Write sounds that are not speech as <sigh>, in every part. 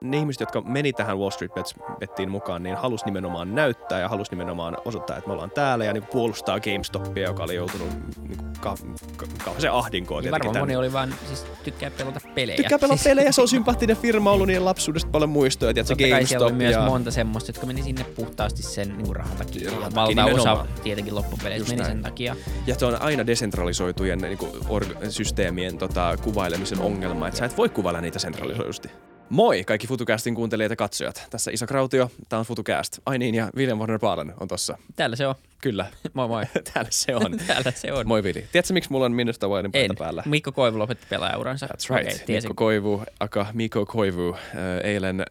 ne ihmiset, jotka meni tähän Wall Street Bets, Bettiin mukaan, niin halusi nimenomaan näyttää ja halusi nimenomaan osoittaa, että me ollaan täällä ja niin kuin puolustaa GameStopia, joka oli joutunut niin kuin ka- ka- kauhean ahdinkoon. Niin varmaan moni oli vaan, siis tykkää pelata pelejä. Tykkää pelata siis, pelejä, se on sympaattinen firma ollut niin lapsuudesta paljon muistoja, että se GameStop oli myös ja... monta semmoista, jotka meni sinne puhtaasti sen niin rahan takia. Rahan takia valtaosa tietenkin loppupeleistä Just meni näin. sen takia. Ja se on aina desentralisoitujen niin kuin, org- systeemien tota, kuvailemisen ongelma, että sä et voi kuvailla niitä sentralisoidusti. Moi kaikki FutuCastin kuuntelijat ja katsojat. Tässä Isa Krautio, tää on FutuCast. Ai niin, ja William Warner Paalen on tossa. Täällä se on. Kyllä, Moi moi. <laughs> täällä se on. <laughs> Täällä se on. Moi Vili. Tiedätkö miksi mulla on Minusta Wildin paita en. päällä? Mikko Koivu lopetti pelaajauransa. That's right. Tiesin. Mikko Koivu, aka Mikko Koivu, äh, eilen, äh,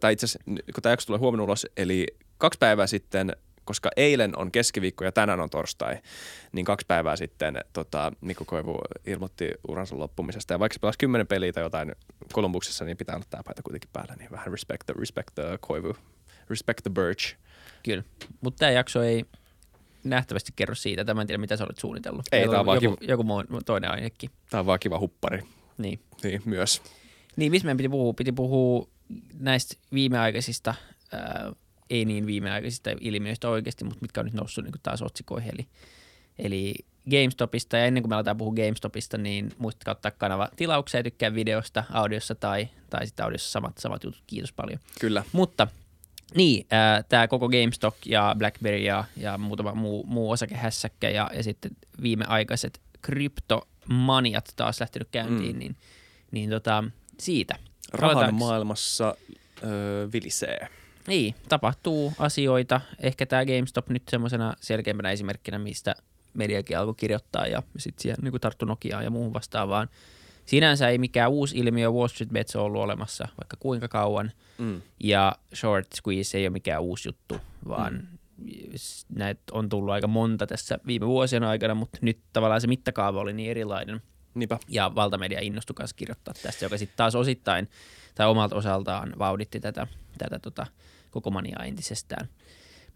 tai itse asiassa, kun tämä jakso tulee huomenna ulos, eli kaksi päivää sitten, koska eilen on keskiviikko ja tänään on torstai, niin kaksi päivää sitten tota, Mikko Koivu ilmoitti uransa loppumisesta. Ja vaikka se pelasi kymmenen peliä tai jotain Kolumbuksessa, niin pitää olla tämä paita kuitenkin päällä, niin vähän respect the, respect the Koivu, respect the Birch. Kyllä. Mutta tämä jakso ei nähtävästi kerro siitä. Tämä en tiedä, mitä sä olet suunnitellut. Ei, tää on vaan joku, joku muu, toinen aihekin. Tämä on vaan kiva huppari, Niin. niin myös. Niin, mistä meidän piti puhua? Piti puhua näistä viimeaikaisista, ää, ei niin viimeaikaisista ilmiöistä oikeasti, mutta mitkä on nyt noussut niin taas otsikoihin. Eli, eli GameStopista, ja ennen kuin me aletaan puhua GameStopista, niin muistakaa ottaa kanava tilauksia ja tykkää videosta, audiossa tai, tai sitten audiossa samat, samat jutut. Kiitos paljon. Kyllä. Mutta niin, tämä koko GameStop ja BlackBerry ja, ja muutama muu, muu osakehässäkkä ja, ja sitten viimeaikaiset kryptomaniat taas lähtenyt käyntiin, Mm. niin, niin tota, siitä. Rahan Aletaanko? maailmassa öö, vilisee. Niin, tapahtuu asioita. Ehkä tämä GameStop nyt semmoisena selkeimpänä esimerkkinä, mistä mediakin alkoi kirjoittaa ja sitten siihen niin tarttu Nokiaan ja muuhun vastaavaan. Sinänsä ei mikään uusi ilmiö Wall Street Bets on ollut olemassa vaikka kuinka kauan. Mm. Ja short squeeze ei ole mikään uusi juttu, vaan mm. näitä on tullut aika monta tässä viime vuosien aikana, mutta nyt tavallaan se mittakaava oli niin erilainen. Niinpä. Ja valtamedia innostui kanssa kirjoittaa tästä, joka sitten taas osittain tai omalta osaltaan vauhditti tätä, tätä tota, koko maniaa entisestään.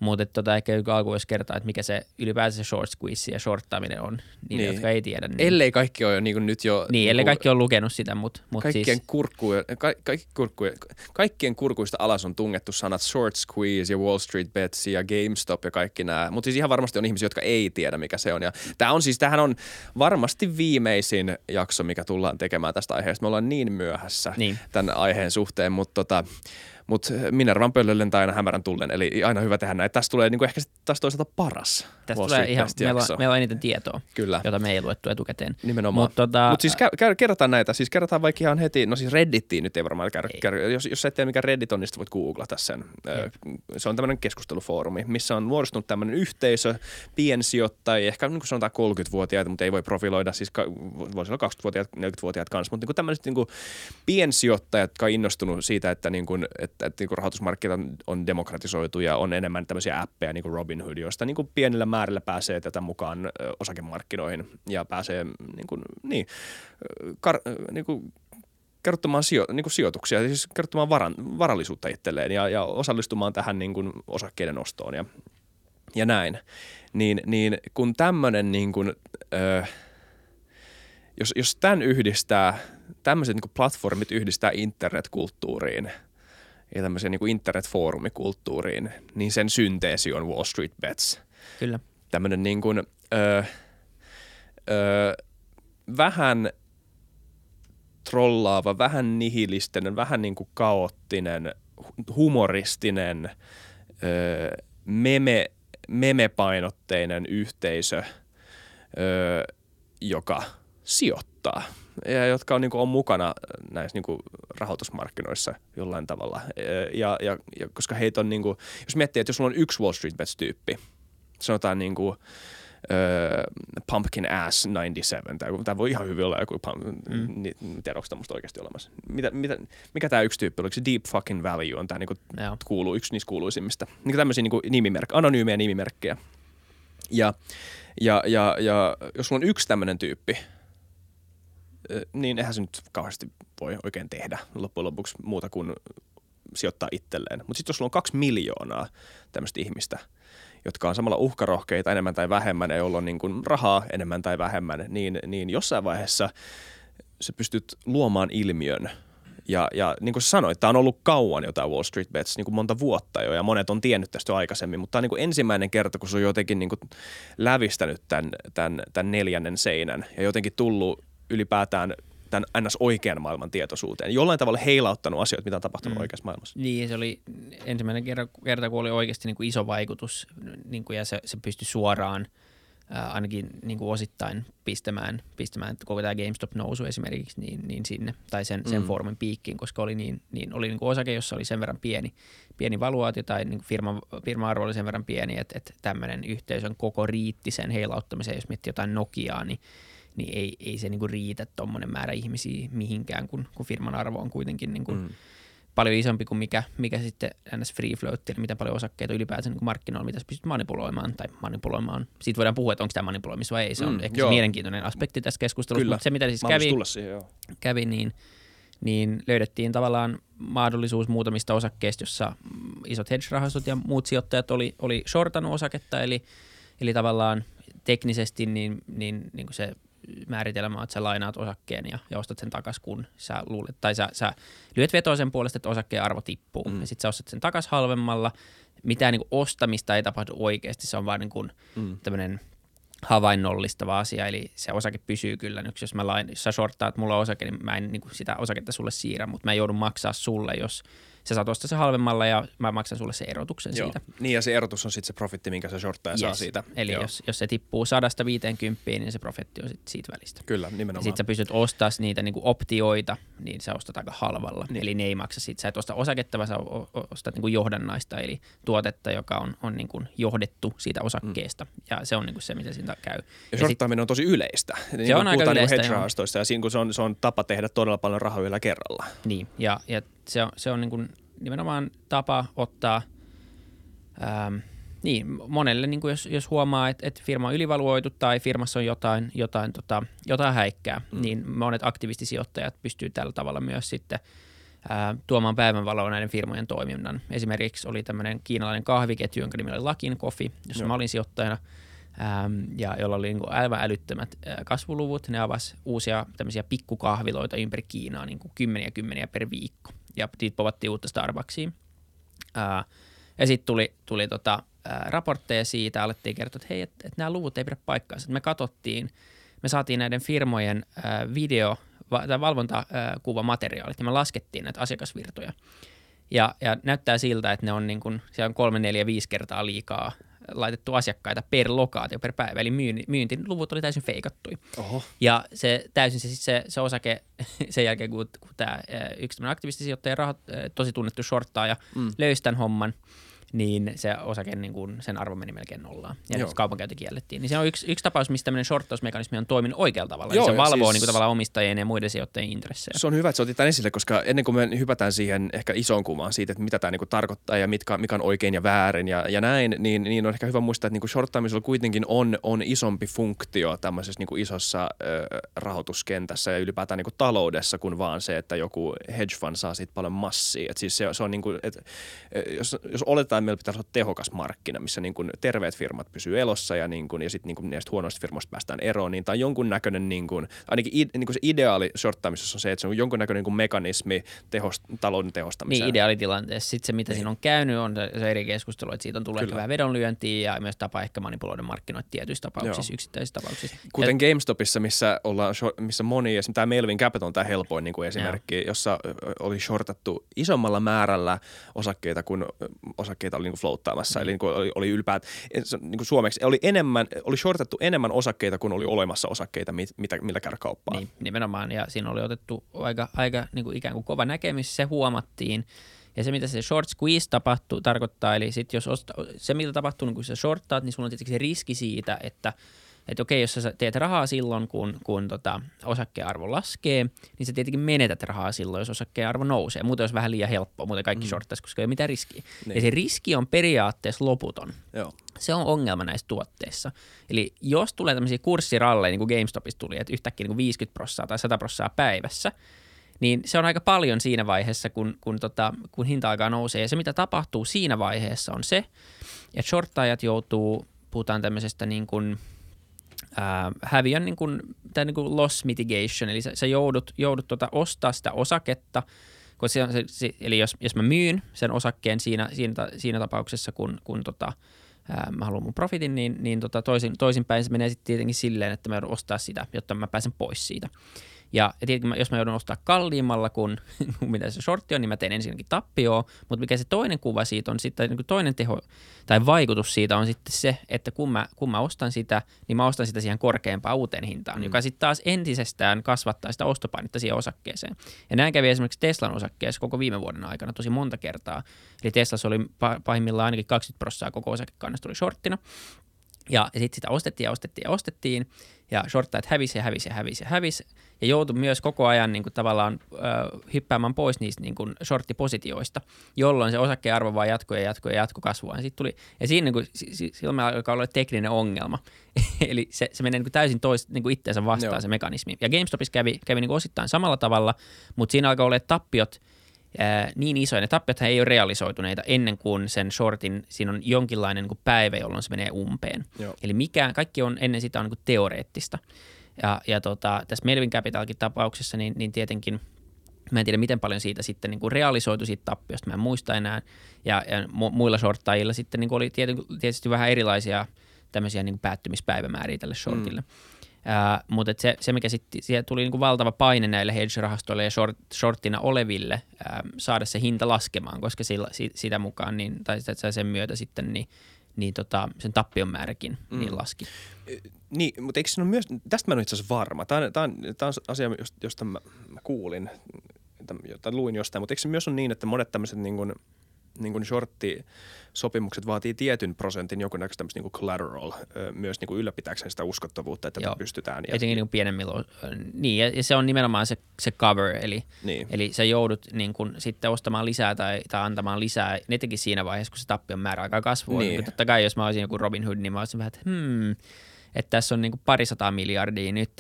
Mutta tota, ehkä joku alku voisi kertoa, että mikä se ylipäänsä se short squeeze ja shorttaaminen on, niille, Niin. niin. jotka ei tiedä. Niin, Ellei kaikki ole jo niin kuin nyt jo... niin ellei niinku- kaikki on lukenut sitä, mutta mut Kaikkien, siis, kurkkuja, ka, kaikki kurkkuja, kaikkien kurkuista alas on tungettu sanat short squeeze ja Wall Street Bets ja GameStop ja kaikki nämä. Mutta siis ihan varmasti on ihmisiä, jotka ei tiedä, mikä se on. Ja tämä on siis, tämähän on varmasti viimeisin jakso, mikä tullaan tekemään tästä aiheesta. Me ollaan niin myöhässä Niin. tämän aiheen suhteen, mutta tota, mut Minervan pöllö lentää aina hämärän tullen, eli aina hyvä tehdä näin. Tästä tulee niinku ehkä sit taas toisaalta paras tästä Wall tulee ihan, meillä, on- meillä on eniten tietoa, Kyllä. jota me ei luettu etukäteen. Nimenomaan. Mutta tota, Mutta siis kä- kerrotaan näitä, siis kerrotaan vaikka ihan heti, no siis Reddittiin nyt ei varmaan käydä, Ei. käydä jos, jos sä et tiedä mikä Reddit on, niin voit googlata sen. Ö, Se on tämmöinen keskustelufoorumi, missä on muodostunut tämmöinen yhteisö, piensijoittajia, ehkä niin kuin sanotaan 30-vuotiaita, mutta ei voi profiloida, siis ka- voisi olla 20-vuotiaat, 40-vuotiaat kanssa, mutta niin kuin tämmöiset niin kuin piensijoittajat, jotka on innostunut siitä, että, niin kuin, että, että niin kuin rahoitusmarkkinat on, demokratisoitu ja on enemmän tämmöisiä appeja niin kuin Robinhood, joista niin kuin pienillä määrillä pääsee tätä mukaan osakemarkkinoihin ja pääsee niin kuin, niin, kar, niin kuin, kerrottamaan sijo, niin kuin sijoituksia, siis kerrottamaan varan, varallisuutta itselleen ja, ja osallistumaan tähän niin kuin osakkeiden ostoon ja, ja näin. Niin, niin kun tämmöinen, niin kuin, ö, jos, jos tämän yhdistää, tämmöiset niin kuin platformit yhdistää internetkulttuuriin ja tämmöiseen niin internetfoorumikulttuuriin, niin sen synteesi on Wall Street Bets kyllä. tämmöinen niin kuin, ö, ö, vähän trollaava, vähän nihilistinen, vähän niin kuin kaoottinen, hu- humoristinen, ö, meme, memepainotteinen yhteisö, ö, joka sijoittaa ja jotka on, niin kuin, on mukana näissä niin kuin, rahoitusmarkkinoissa jollain tavalla. Ja, ja, ja koska heitä on, niin kuin, jos miettii, että jos sulla on yksi Wall Street Bets-tyyppi, sanotaan niin kuin, öö, Pumpkin Ass 97, tai tämä voi ihan hyvin olla joku, pump, mm. ni, tiedä onko tämmöistä oikeasti olemassa. Mitä, mitä, mikä tämä yksi tyyppi oli, se Deep Fucking Value on tämä niinku, Joo. kuuluu, yksi niistä kuuluisimmista. Niinku tämmöisiä niinku nimimerk, anonyymejä nimimerkkejä. Ja, ja, ja, ja jos sulla on yksi tämmöinen tyyppi, niin eihän se nyt kauheasti voi oikein tehdä loppujen lopuksi muuta kuin sijoittaa itselleen. Mutta sitten jos sulla on kaksi miljoonaa tämmöistä ihmistä, jotka on samalla uhkarohkeita enemmän tai vähemmän ja jolla on niin kuin rahaa enemmän tai vähemmän, niin, niin jossain vaiheessa sä pystyt luomaan ilmiön, Ja, ja niin kuin sanoit, tämä on ollut kauan jo tämä Wall Street Bets, niin kuin monta vuotta jo, ja monet on tiennyt tästä jo aikaisemmin, mutta tämä on niin kuin ensimmäinen kerta, kun se on jotenkin niin kuin lävistänyt tämän, tämän, tämän neljännen seinän ja jotenkin tullut ylipäätään tämän ns. oikean maailman tietoisuuteen. Jollain tavalla heilauttanut asioita, mitä on tapahtunut mm. oikeassa maailmassa. Niin, se oli ensimmäinen kerta, kun oli oikeasti niin kuin iso vaikutus niin kuin, ja se, se pystyi suoraan – ää, ainakin niin kuin osittain pistämään, pistämään koko tämä GameStop-nousu esimerkiksi niin, niin sinne, tai sen, sen mm. foorumin piikkiin, koska oli, niin, niin, oli niin kuin osake, jossa oli sen verran pieni, pieni valuaatio tai niin kuin firma, firma-arvo oli sen verran pieni, että, että tämmöinen yhteisön koko riitti sen heilauttamiseen, jos miettii jotain Nokiaa, niin niin ei, ei se niinku riitä tuommoinen määrä ihmisiä mihinkään, kun, kun firman arvo on kuitenkin niinku mm paljon isompi kuin mikä, mikä sitten ns. free float, eli mitä paljon osakkeita ylipäätään niin markkinoilla, mitä sä pystyt manipuloimaan tai manipuloimaan. Siitä voidaan puhua, että onko tämä manipuloimista vai ei. Se on mm, ehkä joo. se mielenkiintoinen aspekti tässä keskustelussa, Kyllä. mutta se mitä siis kävi, siihen, joo. kävi niin, niin löydettiin tavallaan mahdollisuus muutamista osakkeista, jossa isot hedge-rahastot ja muut sijoittajat oli, oli shortannut osaketta, eli, eli tavallaan teknisesti niin, niin, niin kuin se määritelmä, että sä lainaat osakkeen ja, ja ostat sen takaisin, kun sä luulet, tai sä, sä lyöt vetoa sen puolesta, että osakkeen arvo tippuu, mm. ja sitten sä ostat sen takaisin halvemmalla. Mitään niin ostamista ei tapahdu oikeasti, se on vain niin mm. tämmöinen havainnollistava asia, eli se osake pysyy kyllä. Nyt jos, mä lain, jos sä shorttaat mulla osake, niin mä en niin kuin sitä osaketta sulle siirrä, mutta mä joudun maksaa sulle, jos – sä saat ostaa se halvemmalla ja mä maksan sulle se erotuksen Joo. siitä. Niin ja se erotus on sitten se profitti, minkä se shorttaja yes. saa siitä. Eli jos, jos se tippuu 150, niin se profitti on sit siitä välistä. Kyllä, nimenomaan. Sitten sä pystyt ostaa niitä niinku optioita, niin sä ostat aika halvalla. Niin. Eli ne ei maksa siitä. Sä et osta osaketta, vaan sä ostat niinku johdannaista, eli tuotetta, joka on, on niinku johdettu siitä osakkeesta. Mm. Ja se on niinku se, mitä siitä käy. Ja, shorttaaminen on tosi yleistä. Se niin on aika niinku yleistä. hedge ja siinä kun se on, se on tapa tehdä todella paljon rahaa yllä kerralla. Niin, ja, ja se on, se on niin kuin nimenomaan tapa ottaa, ähm, niin monelle, niin kuin jos, jos huomaa, että, että firma on ylivaluoitu tai firmassa on jotain, jotain, tota, jotain häikkää, mm. niin monet aktivistisijoittajat pystyy tällä tavalla myös sitten äh, tuomaan päivänvaloa näiden firmojen toiminnan. Esimerkiksi oli tämmöinen kiinalainen kahviketju, jonka nimi oli Lakin Coffee, jossa Joo. mä olin sijoittajana – ähm, ja jolla oli niin kuin aivan älyttömät äh, kasvuluvut. Ne avasi uusia tämmöisiä pikkukahviloita ympäri Kiinaa, niin kuin kymmeniä kymmeniä per viikko. Ja niitä povattiin uutta Starbucksiin. Äh, ja sitten tuli, tuli tota, äh, raportteja siitä, alettiin kertoa, että hei, että et nämä luvut ei pidä paikkaansa. Me katsottiin, me saatiin näiden firmojen äh, video- tai valvontakuvamateriaalit ja me laskettiin näitä asiakasvirtoja. Ja, ja näyttää siltä, että ne on niin kuin, siellä on kolme, neljä, viisi kertaa liikaa laitettu asiakkaita per lokaatio per päivä, eli myynti, myyntiluvut oli täysin feikattuja. Oho. Ja se täysin se, se, se osake <laughs> sen jälkeen, kun, kun tämä yksi aktivistisijoittaja, rahat, tosi tunnettu shorttaaja mm. löysi tämän homman – niin se osake, niin kuin, sen arvo meni melkein nollaan. Ja Joo. kaupankäynti kiellettiin. Niin se on yksi, yksi tapaus, missä tämmöinen shorttausmekanismi on toiminut oikealla tavalla. Joo, se valvoo siis, niin kuin, tavallaan omistajien ja muiden sijoittajien intressejä. Se on hyvä, että sä otit tämän esille, koska ennen kuin me hypätään siihen ehkä isoon kuvaan siitä, että mitä tämä niin kuin tarkoittaa ja mitkä, mikä on oikein ja väärin ja, ja näin, niin, niin on ehkä hyvä muistaa, että niin kuin shorttaamisella kuitenkin on, on isompi funktio tämmöisessä niin kuin isossa äh, rahoituskentässä ja ylipäätään niin kuin taloudessa kuin vaan se, että joku hedge fund saa siitä paljon massia. Et siis se, se on niin kuin, että jos, jos oletetaan, että meillä pitäisi olla teho tehokas markkina, missä niin kuin terveet firmat pysyy elossa ja, niin kuin, ja sitten niin näistä huonoista firmoista päästään eroon, niin tai jonkunnäköinen, niin kuin, ainakin i, niin kuin se ideaali shorttaamisessa on se, että se on jonkunnäköinen niin kuin mekanismi tehost, talouden tehostamiseen. Niin, ideaalitilanteessa. Sitten se, mitä niin. siinä on käynyt, on se eri keskustelu, että siitä on tullut vähän vedonlyöntiä ja myös tapa ehkä manipuloida markkinoita tietyissä tapauksissa, Joo. yksittäisissä tapauksissa. Kuten Et, GameStopissa, missä, ollaan, missä moni, esimerkiksi tämä Melvin Capital on tämä helpoin niin kuin esimerkki, Joo. jossa oli shortattu isommalla määrällä osakkeita, kun osakkeita oli niin kuin floattaamassa. Mm. Eli niin kuin oli, oli ylpäät, niin kuin suomeksi, oli enemmän, oli shortattu enemmän osakkeita kuin oli olemassa osakkeita, mitä, millä käydä kauppaa. Niin, nimenomaan. Ja siinä oli otettu aika, aika niin kuin ikään kuin kova näkemys, se huomattiin. Ja se, mitä se short squeeze tapahtuu, tarkoittaa, eli sit jos osta, se, mitä tapahtuu, niin kun sä shorttaat, niin sulla on tietenkin se riski siitä, että – että okei, jos sä teet rahaa silloin, kun, kun tota, osakkeen arvo laskee, niin sä tietenkin menetät rahaa silloin, jos osakkeen arvo nousee. Muuten olisi vähän liian helppoa, muuten kaikki mm. shorttaisi, koska ei ole mitään riskiä. Niin. Ja se riski on periaatteessa loputon. Joo. Se on ongelma näissä tuotteissa. Eli jos tulee tämmöisiä kurssiralleja, niin kuin GameStopissa tuli, että yhtäkkiä niin kuin 50 prosenttia tai 100 prosenttia päivässä, niin se on aika paljon siinä vaiheessa, kun, kun, tota, kun hinta alkaa nousee. Ja se, mitä tapahtuu siinä vaiheessa, on se, että shorttajat joutuu, puhutaan tämmöisestä niin kuin – ää, häviön niin kuin, tai niin kuin loss mitigation, eli sä, sä joudut, joudut tuota ostaa sitä osaketta Koska se se, se, eli jos, jos mä myyn sen osakkeen siinä, siinä, siinä tapauksessa, kun, kun tota, ää, mä haluan mun profitin, niin, niin tota toisin, toisinpäin se menee sitten tietenkin silleen, että mä joudun ostaa sitä, jotta mä pääsen pois siitä. Ja, tietenkin jos mä joudun ostaa kalliimmalla kuin, <laughs> mitä se shortti on, niin mä teen ensinnäkin tappioa, mutta mikä se toinen kuva siitä on sitten, niin toinen teho tai vaikutus siitä on sitten se, että kun mä, kun mä ostan sitä, niin mä ostan sitä siihen korkeampaan uuteen hintaan, mm. joka sitten taas entisestään kasvattaa sitä ostopainetta siihen osakkeeseen. Ja näin kävi esimerkiksi Teslan osakkeessa koko viime vuoden aikana tosi monta kertaa. Eli Teslassa oli pahimmillaan ainakin 20 prosenttia koko osakekannasta oli shorttina. Ja, ja sitten sitä ostettiin ja ostettiin ja ostettiin, ja shorttajat hävisi ja hävisi ja hävisi ja hävisi, ja joutui myös koko ajan niin kuin, tavallaan ö, hyppäämään pois niistä niin kuin, shorttipositioista, jolloin se osakkeen arvo vaan jatkoi ja jatkoi ja jatkoi kasvua. Ja, tuli, ja siinä niin kuin, silloin alkaa olla tekninen ongelma. <laughs> Eli se, se menee niin kuin, täysin tois, niin kuin itseensä vastaan Joo. se mekanismi. Ja GameStopissa kävi, kävi niin kuin, osittain samalla tavalla, mutta siinä alkaa olla tappiot – ää, niin isoja. Ne tappiothan ei ole realisoituneita ennen kuin sen shortin, siinä on jonkinlainen niin kuin päivä, jolloin se menee umpeen. Joo. Eli mikään, kaikki on ennen sitä on niin kuin teoreettista. Ja, ja tota, tässä Melvin Capitalkin tapauksessa, niin, niin tietenkin Mä en tiedä, miten paljon siitä sitten niin kuin realisoitu siitä tappiosta, mä en muista enää. Ja, ja mu- muilla shorttajilla sitten niin kuin oli tietysti vähän erilaisia tämmöisiä niin kuin päättymispäivämääriä tälle shortille. Mm. Uh, mutta se, se, mikä sitten, siellä tuli niinku valtava paine näille hedge-rahastoille ja short, shorttina oleville uh, saada se hinta laskemaan, koska sillä, si, sitä mukaan, niin, tai sitä, sen myötä sitten, niin, niin tota, sen tappion määräkin mm. niin laski. Niin, mutta eikö siinä myös, tästä mä en ole itse asiassa varma. Tämä on, tämä on, tämä on asia, josta mä, mä kuulin, tai luin jostain, mutta eikö se myös ole niin, että monet tämmöiset niin kuin – niin kuin shortti-sopimukset vaatii tietyn prosentin jonkunnäköistä tämmöistä niin kuin collateral myös niin kuin ylläpitääkseen sitä uskottavuutta, että Joo. pystytään. Ja Etenkin niin pienemmillä. Niin, ja se on nimenomaan se, se cover, eli, niin. eli sä joudut niin kuin sitten ostamaan lisää tai, tai antamaan lisää, netenkin siinä vaiheessa, kun se tappion määrä alkaa kasvua. Niin. niin totta kai, jos mä olisin joku Robin Hood, niin mä olisin vähän, että hmm, että tässä on niin kuin parisataa miljardia nyt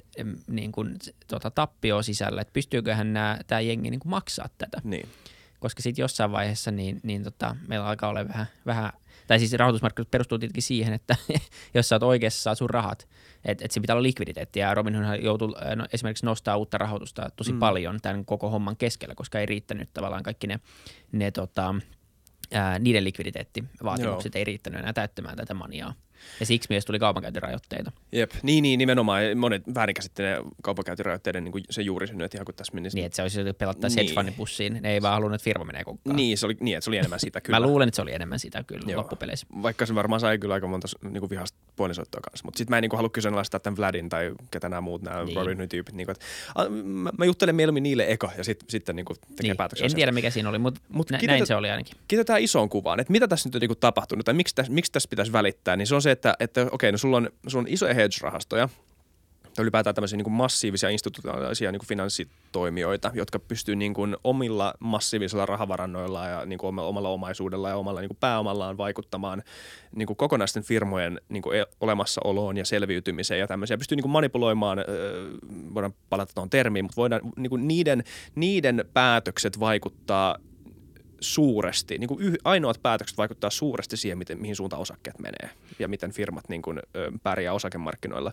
niin kuin, tota, tappio sisällä, että pystyyköhän nämä, tämä jengi niin kuin maksaa tätä. Niin koska sitten jossain vaiheessa niin, niin tota, meillä alkaa olla vähän, vähän tai siis rahoitusmarkkinat perustuu tietenkin siihen, että <laughs> jos sä oot oikeassa, saat sun rahat, että et se pitää olla likviditeettiä. Ja Robinhood joutuu no, esimerkiksi nostaa uutta rahoitusta tosi mm. paljon tämän koko homman keskellä, koska ei riittänyt tavallaan kaikki ne, ne tota, ää, niiden likviditeettivaatimukset Joo. ei riittänyt enää täyttämään tätä maniaa. Ja siksi myös tuli kaupankäyntirajoitteita. Jep, niin, niin nimenomaan. Monet väärinkäsittelee kaupankäyntirajoitteiden niin se juuri synny, ihan kuin tässä menisi. Niin, että se olisi pelattaa niin. hedge bussiin. Ne ei vaan halunnut, että firma menee konkkaan. Niin, se oli, niin, että se oli enemmän sitä <laughs> kyllä. mä luulen, että se oli enemmän sitä kyllä Joo. loppupeleissä. Vaikka se varmaan sai kyllä aika monta niin kuin vihasta puolisoittoa kanssa. Mutta sitten mä en niin kuin, halua kyseenalaistaa tämän Vladin tai ketä nämä muut, nämä niin. Robin tyypit. Niin kuin, että, mä, mä, juttelen mieluummin niille eka ja sit, sitten niin kuin, tekee niin. päätöksiä. En tiedä, mikä siinä oli, mutta Mut nä- näin se oli ainakin. Kiitetään isoon kuvaan, että mitä tässä nyt on niin kuin, tapahtunut tai miksi tässä, miksi tässä pitäisi välittää. Niin se on se, että, että okei, no sulla on, sulla on isoja hedge-rahastoja, tai ylipäätään tämmöisiä niin kuin massiivisia institutionaalisia niin kuin finanssitoimijoita, jotka pystyy niin kuin omilla massiivisilla rahavarannoilla ja niin kuin omalla omaisuudella ja omalla niin kuin pääomallaan vaikuttamaan niin kuin kokonaisten firmojen niin kuin e-, olemassaoloon ja selviytymiseen ja tämmöisiä. Pystyy niin kuin manipuloimaan, voidaan palata tuohon termiin, mutta voidaan niin kuin niiden, niiden päätökset vaikuttaa suuresti, niin kuin yh, ainoat päätökset vaikuttaa suuresti siihen, miten, mihin suuntaan osakkeet menee ja miten firmat niin kuin, ö, pärjää osakemarkkinoilla.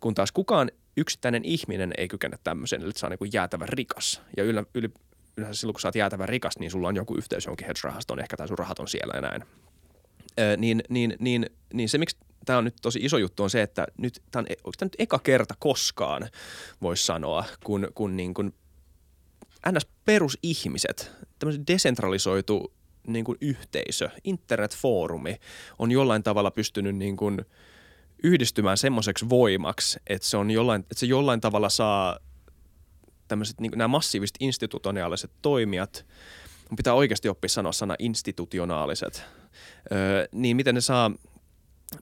Kun taas kukaan yksittäinen ihminen ei kykene tämmöiseen, että saa niin kuin jäätävän rikas. Ja yllä, yli, yleensä silloin, kun sä oot jäätävän rikas, niin sulla on joku yhteys jonkin hedge-rahastoon, ehkä tai sun rahat on siellä ja näin. Ö, niin, niin, niin, niin se, miksi tämä on nyt tosi iso juttu, on se, että nyt tämä on, onko tämä nyt eka kerta koskaan, voisi sanoa, kun, kun niin kuin ns. perusihmiset, desentralisoitu niin kuin yhteisö, internetfoorumi on jollain tavalla pystynyt niin kuin yhdistymään semmoiseksi voimaksi, että se, on jollain, että se jollain tavalla saa tämmöiset niin nämä massiiviset institutionaaliset toimijat, pitää oikeasti oppia sanoa sana institutionaaliset, öö, niin miten ne saa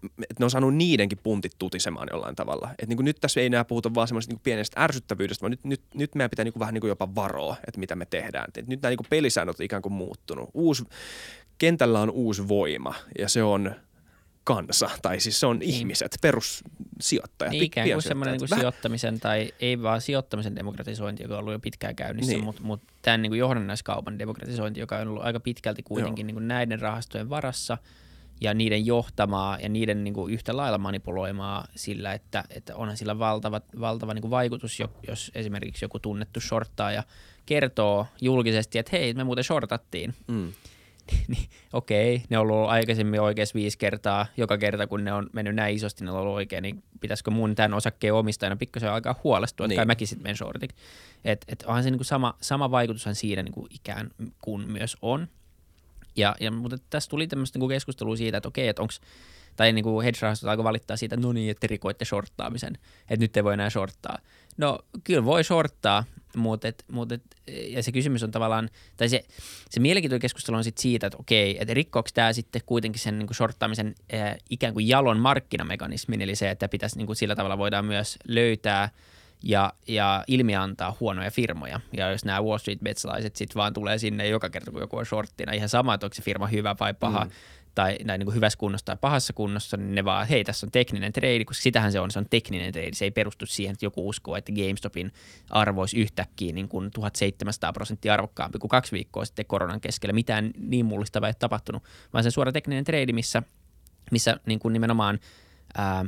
että ne on saanut niidenkin puntit tutisemaan jollain tavalla. Et niin kuin nyt tässä ei enää puhuta vaan semmoisesta niin pienestä ärsyttävyydestä, vaan nyt, nyt, nyt meidän pitää niin kuin vähän niin kuin jopa varoa, että mitä me tehdään. Et nyt nämä niin kuin pelisäännöt on ikään kuin muuttunut. Uusi, kentällä on uusi voima ja se on kansa, tai siis se on niin. ihmiset, perussijoittajat. Niin, ikään kuin semmoinen niin sijoittamisen tai ei vaan sijoittamisen demokratisointi, joka on ollut jo pitkään käynnissä, niin. mutta mut tämän niin kuin johdannaiskaupan demokratisointi, joka on ollut aika pitkälti kuitenkin niin kuin näiden rahastojen varassa – ja niiden johtamaa ja niiden niin kuin yhtä lailla manipuloimaa sillä, että, että onhan sillä valtava, valtava niin kuin vaikutus, jos esimerkiksi joku tunnettu shorttaaja kertoo julkisesti, että hei, me muuten shortattiin. Mm. <laughs> niin okei, ne on ollut aikaisemmin oikeassa viisi kertaa, joka kerta kun ne on mennyt näin isosti, ne on ollut oikein, niin pitäisikö mun tämän osakkeen omistajana pikkasen alkaa huolestua, niin. että kai mäkin sitten menen shortiksi. Että et onhan se niinku sama, sama vaikutushan siinä niinku ikään kuin myös on. Ja, ja, mutta tässä tuli tämmöistä niinku keskustelua siitä, että okei, että onko tai niin kuin hedge-rahastot alkoi valittaa siitä, että no niin, että rikoitte shorttaamisen, että nyt ei voi enää shorttaa. No kyllä voi shorttaa, mutta et, mut et, ja se kysymys on tavallaan, tai se, se mielenkiintoinen keskustelu on sit siitä, että okei, että rikkoako tämä sitten kuitenkin sen niin kuin shorttaamisen äh, ikään kuin jalon markkinamekanismin, eli se, että pitäisi niin kuin sillä tavalla voidaan myös löytää ja, ja ilmiantaa huonoja firmoja. Ja jos nämä Wall Street betsalaiset sitten vaan tulee sinne joka kerta, kun joku on shorttina, ihan sama, että onko se firma hyvä vai paha, mm tai näin niin kuin hyvässä kunnossa tai pahassa kunnossa, niin ne vaan, hei, tässä on tekninen trade, koska sitähän se on, se on tekninen trade. Se ei perustu siihen, että joku uskoo, että GameStopin arvo olisi yhtäkkiä niin kuin 1700 prosenttia arvokkaampi kuin kaksi viikkoa sitten koronan keskellä. Mitään niin mullistavaa ei ole tapahtunut, vaan se suora tekninen trade, missä, missä niin kuin nimenomaan ää,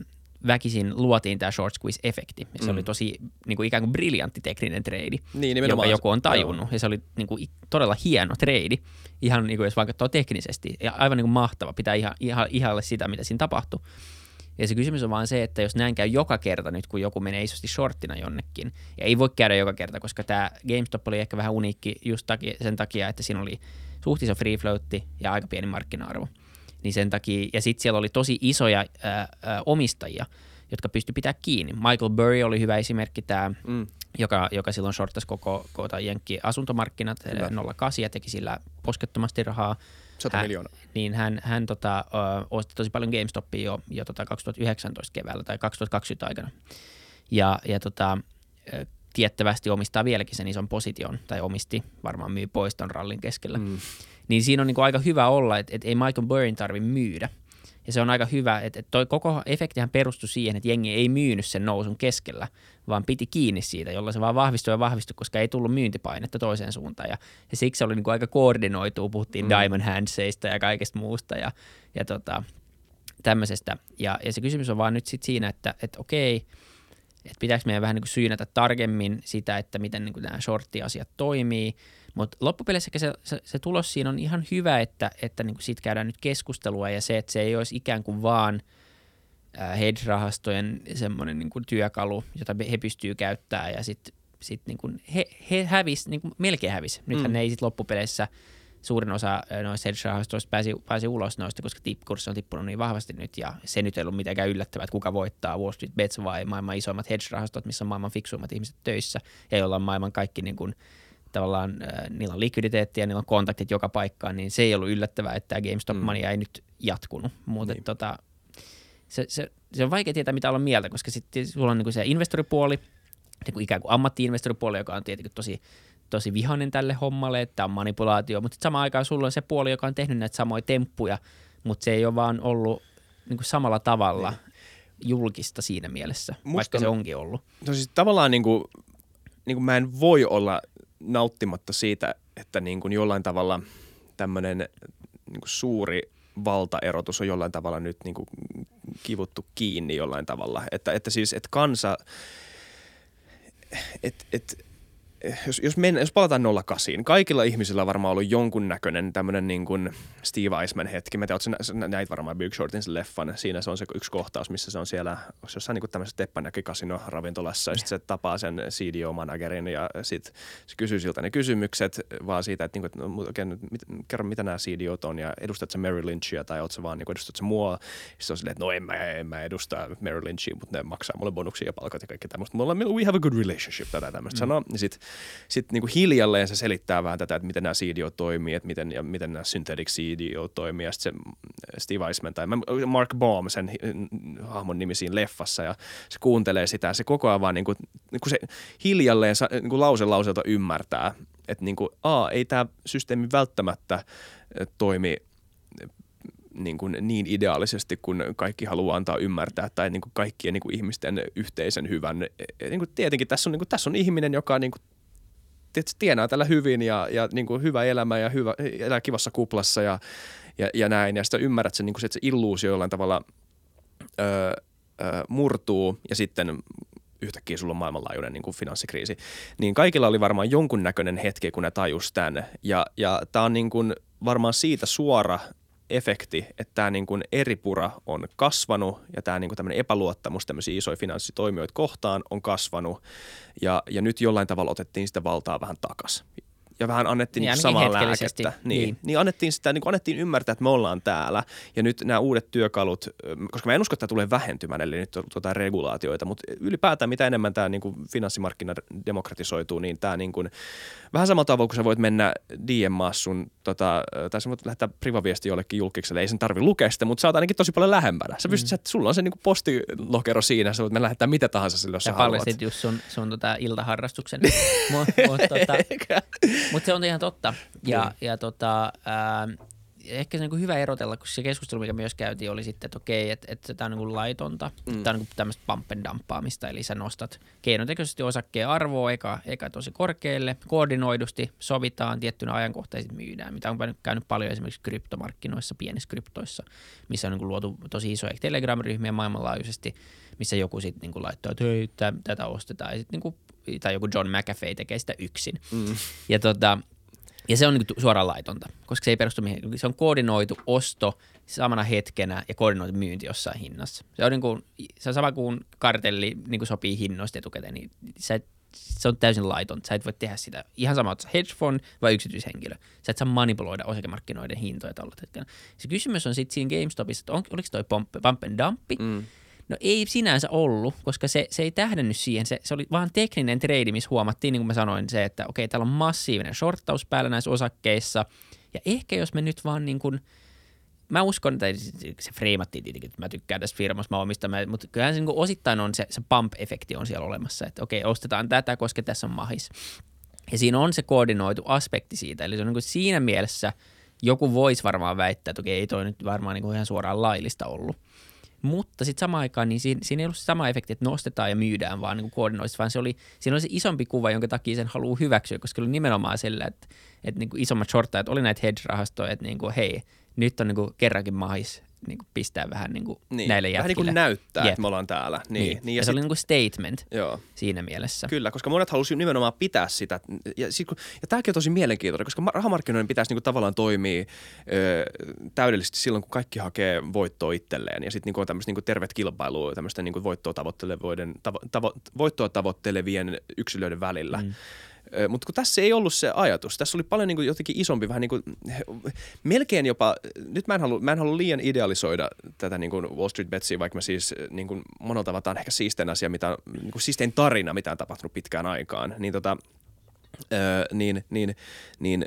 väkisin luotiin tämä short squeeze-efekti. Ja se mm. oli tosi niin kuin ikään kuin briljantti tekninen trade, niin, joka joku on tajunnut. Joo. Ja se oli niin kuin, todella hieno trade, ihan niin kuin jos vaikka teknisesti. Ja aivan niin kuin mahtava, pitää ihan, ihan, ihalle sitä, mitä siinä tapahtui. Ja se kysymys on vaan se, että jos näin käy joka kerta nyt, kun joku menee isosti shorttina jonnekin, ja ei voi käydä joka kerta, koska tämä GameStop oli ehkä vähän uniikki just takia, sen takia, että siinä oli suhteessa free floatti ja aika pieni markkina-arvo – niin sen takia, ja sitten siellä oli tosi isoja ää, ää, omistajia, jotka pysty pitää kiinni. Michael Burry oli hyvä esimerkki tämä, mm. joka, joka silloin shorttasi koko, koko Jenkki asuntomarkkinat Hyvä. 08 ja teki sillä poskettomasti rahaa. 100 miljoonaa. Niin hän, hän tota, ö, osti tosi paljon GameStopia jo, jo tota 2019 keväällä tai 2020 aikana. Ja, ja tota, tiettävästi omistaa vieläkin sen ison position, tai omisti, varmaan myy pois ton rallin keskellä. Mm. Niin siinä on niin kuin aika hyvä olla, että, että ei Michael Burrin tarvi myydä. Ja se on aika hyvä, että, että toi koko efektihän perustui siihen, että jengi ei myynyt sen nousun keskellä, vaan piti kiinni siitä, jolla se vaan vahvistui ja vahvistui, koska ei tullut myyntipainetta toiseen suuntaan. Ja, ja siksi se oli niin kuin aika koordinoitu, puhuttiin mm. Diamond Handseista ja kaikesta muusta ja, ja tota, tämmöisestä. Ja, ja se kysymys on vaan nyt sit siinä, että, että okei, että pitääkö meidän vähän niin kuin syynätä tarkemmin sitä, että miten niin kuin nämä shortti-asiat toimii, mutta loppupeleissä se, se, se tulos siinä on ihan hyvä, että, että niin kuin siitä käydään nyt keskustelua ja se, että se ei olisi ikään kuin vaan hedge-rahastojen semmoinen niin työkalu, jota he pystyy käyttämään ja sitten sit niin kuin he, he hävis, niin kuin melkein hävis. Nythän mm. ne ei sitten loppupeleissä suurin osa noista hedge-rahastoista pääsi, pääsi ulos noista, koska kurssi on tippunut niin vahvasti nyt ja se nyt ei ollut mitenkään yllättävää, että kuka voittaa Wall Street Bets vai maailman isoimmat hedge-rahastot, missä on maailman fiksuimmat ihmiset töissä ja joilla on maailman kaikki niin kuin, tavallaan äh, niillä on likviditeettiä, niillä on kontaktit joka paikkaan, niin se ei ollut yllättävää, että tämä GameStop-mania mm. ei nyt jatkunut. Mutta niin. tota, se, se, se, on vaikea tietää, mitä olla mieltä, koska sitten sulla on niin se investoripuoli, niin kuin ikään kuin ammatti-investoripuoli, joka on tietenkin tosi, tosi vihainen tälle hommalle, että on manipulaatio, mutta samaan aikaan sulla on se puoli, joka on tehnyt näitä samoja temppuja, mutta se ei ole vaan ollut niin kuin samalla tavalla niin. julkista siinä mielessä, Musta vaikka se onkin ollut. No siis tavallaan niin kuin, niin kuin mä en voi olla nauttimatta siitä, että niin kuin jollain tavalla tämmöinen niin kuin suuri valtaerotus on jollain tavalla nyt niin kuin kivuttu kiinni jollain tavalla. Että, että siis, että kansa, että, että jos, jos, mennä, jos palataan 08, kaikilla ihmisillä on varmaan ollut jonkunnäköinen tämmöinen niin kuin Steve Eisman hetki. Mä tiedän, että näit varmaan Big Shortin leffan. Siinä se on se yksi kohtaus, missä se on siellä jossain niin kuin tämmöisessä Teppanäki kasino ravintolassa. Ja sitten se tapaa sen CDO-managerin ja sitten se kysyy siltä ne kysymykset vaan siitä, että, niin kuin, että no, okay, mit, kerro mitä nämä CDOt on ja edustat sä Mary Lynchia tai oot sä vaan niin kuin, edustat sä mua. Sitten on silleen, että no en mä, en mä edusta Mary Lynchia, mutta ne maksaa mulle bonuksia ja palkat ja kaikki tämmöistä. Mulla we have a good relationship tätä tämmöistä mm. sanoo. Ja sitten sit niin hiljalleen se selittää vähän tätä, että miten nämä CDO toimii, että miten, ja miten nämä synthetic CDO toimii. Ja sitten se Steve Eisman tai Mark Baum, sen hahmon nimi siinä leffassa, ja se kuuntelee sitä, se koko ajan vaan niin kuin, niin kuin se hiljalleen niin kuin lause lauseelta ymmärtää, että niin kuin, a, ei tämä systeemi välttämättä toimi niin, kuin niin ideaalisesti, kun kaikki haluaa antaa ymmärtää, tai niin kuin kaikkien niin kuin ihmisten yhteisen hyvän. Niin kuin tietenkin tässä on, niin kuin, tässä on ihminen, joka niin kuin että tienaa tällä hyvin ja, ja niin kuin hyvä elämä ja hyvä, elää kivassa kuplassa ja, ja, ja näin. Ja sitten ymmärrät sen, niin kuin se, että se illuusio jollain tavalla öö, öö, murtuu ja sitten yhtäkkiä sulla on maailmanlaajuinen niin kuin finanssikriisi. Niin kaikilla oli varmaan jonkunnäköinen hetki, kun ne tajus tänne. Ja, ja tämä on niin kuin varmaan siitä suora efekti, että tämä niin kuin eripura on kasvanut ja tämä niin kuin epäluottamus tämmöisiä isoja finanssitoimijoita kohtaan on kasvanut. Ja, ja nyt jollain tavalla otettiin sitä valtaa vähän takaisin ja vähän annettiin niin, niin samaa lääkettä. Niin, niin. niin annettiin, sitä, niin annettiin ymmärtää, että me ollaan täällä. Ja nyt nämä uudet työkalut, koska mä en usko, että tämä tulee vähentymään, eli nyt tuota regulaatioita, mutta ylipäätään mitä enemmän tämä niin kuin finanssimarkkina demokratisoituu, niin tämä niin kuin, vähän samalla tavalla, kun sä voit mennä DM sun, tota, tai sä voit lähettää privaviesti jollekin julkikselle, ei sen tarvi lukea sitä, mutta sä oot ainakin tosi paljon lähempänä. Sä pystyt, mm. että sulla on se niin kuin postilokero siinä, sä voit mennä lähettää mitä tahansa sille, jos sä, sä haluat. just sun, sun tota iltaharrastuksen. <laughs> Mut, mut, tota, mutta se on ihan totta. Ja, mm. ja tota, ää, ehkä se on niin hyvä erotella, kun se keskustelu, mikä myös käytiin, oli sitten, että okei, että, että tämä on niin laitonta. Mm. Tämä on niin tämmöistä dumppaamista, eli sä nostat keinotekoisesti osakkeen arvoa eka, eka tosi korkealle, koordinoidusti sovitaan tiettynä ajankohta ja sitten myydään, mitä on käynyt paljon esimerkiksi kryptomarkkinoissa, pienissä kryptoissa, missä on niin luotu tosi isoja Telegram-ryhmiä maailmanlaajuisesti, missä joku sitten niin laittoi, että hei, tätä ostetaan, ja sitten niin tai joku John McAfee tekee sitä yksin. Mm. Ja tota, ja se on niin suoraan laitonta, koska se ei perustu mihin. Se on koordinoitu osto samana hetkenä ja koordinoitu myynti jossain hinnassa. Se on, niin kuin, se on sama kuin kartelli niin kuin sopii hinnoista etukäteen, niin sä et, se on täysin laiton. Sä et voi tehdä sitä. Ihan sama, että hedge fund vai yksityishenkilö. Sä et saa manipuloida osakemarkkinoiden hintoja tällä hetkellä. Se kysymys on sitten siinä GameStopissa, että on, oliko toi pump, pump and dumpi, mm No ei sinänsä ollut, koska se, se ei tähdännyt siihen. Se, se oli vaan tekninen trade, missä huomattiin, niin kuin mä sanoin, se, että okei, täällä on massiivinen shorttaus päällä näissä osakkeissa. Ja ehkä jos me nyt vaan niin kuin, mä uskon, että se freimattiin tietenkin, että mä tykkään tästä firmasta, mä omistan, mutta kyllähän se niin osittain on se, se pump-efekti on siellä olemassa, että okei, ostetaan tätä, koska tässä on mahis. Ja siinä on se koordinoitu aspekti siitä, eli se on niin siinä mielessä joku voisi varmaan väittää, että okei, ei toi nyt varmaan niin ihan suoraan laillista ollut. Mutta sitten samaan aikaan niin siinä, siinä ei ollut sama efekti, että nostetaan ja myydään vaan niin koordinoista, vaan se oli, siinä oli se isompi kuva, jonka takia sen haluaa hyväksyä, koska oli nimenomaan sillä, että, että niin kuin isommat shorttajat oli näitä hedge-rahastoja, että niin kuin, hei, nyt on niin kuin kerrankin mahis niin kuin pistää vähän niin kuin niin. näille jätkille. Vähän niin kuin näyttää, Jep. että me ollaan täällä. Niin. niin. niin ja, ja se sit... oli niin kuin statement Joo. siinä mielessä. Kyllä, koska monet halusivat nimenomaan pitää sitä. Ja, sit, kun, ja tämäkin on tosi mielenkiintoinen, koska rahamarkkinoiden pitäisi niin kuin tavallaan toimia ö, täydellisesti silloin, kun kaikki hakee voittoa itselleen. Ja sitten niin on tämmöistä niin terveet kilpailua tämmöistä niin voittoa, tavoittelevien, tavo, tavo, voittoa tavoittelevien yksilöiden välillä. Mm. Mutta kun tässä ei ollut se ajatus, tässä oli paljon niin kuin jotenkin isompi, vähän niin kuin, melkein jopa, nyt mä en halua, mä en halua liian idealisoida tätä niin kuin Wall Street Betsia, vaikka mä siis niin kuin monella tavalla ehkä siistein asia, mitä, niin kuin siistein tarina, mitä on tapahtunut pitkään aikaan, niin, tota, niin, niin, niin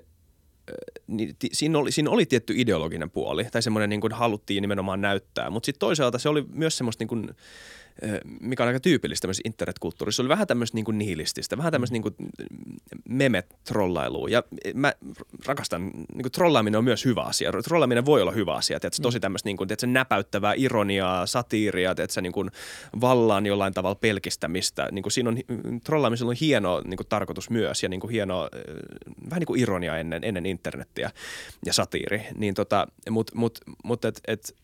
niin, siinä, oli, siinä oli tietty ideologinen puoli, tai semmoinen niin kuin haluttiin nimenomaan näyttää, mutta sitten toisaalta se oli myös semmoista niin kuin, mikä on aika tyypillistä tämmöisessä internetkulttuurissa, se oli vähän tämmöistä niin nihilististä, vähän tämmöistä niin kuin meme-trollailua. Ja mä rakastan, niin kuin trollaaminen on myös hyvä asia. Trollaaminen voi olla hyvä asia, tiedätkö, tosi tämmöistä niin kuin, tiedätkö, näpäyttävää ironiaa, satiiria, tiedätkö, niin kuin vallan jollain tavalla pelkistämistä. Niin kuin siinä on, trollaamisella on hieno niin kuin tarkoitus myös ja niin kuin hieno, vähän niin kuin ironia ennen, ennen internettiä ja satiiri. Niin tota, mutta mut, mut, et, et,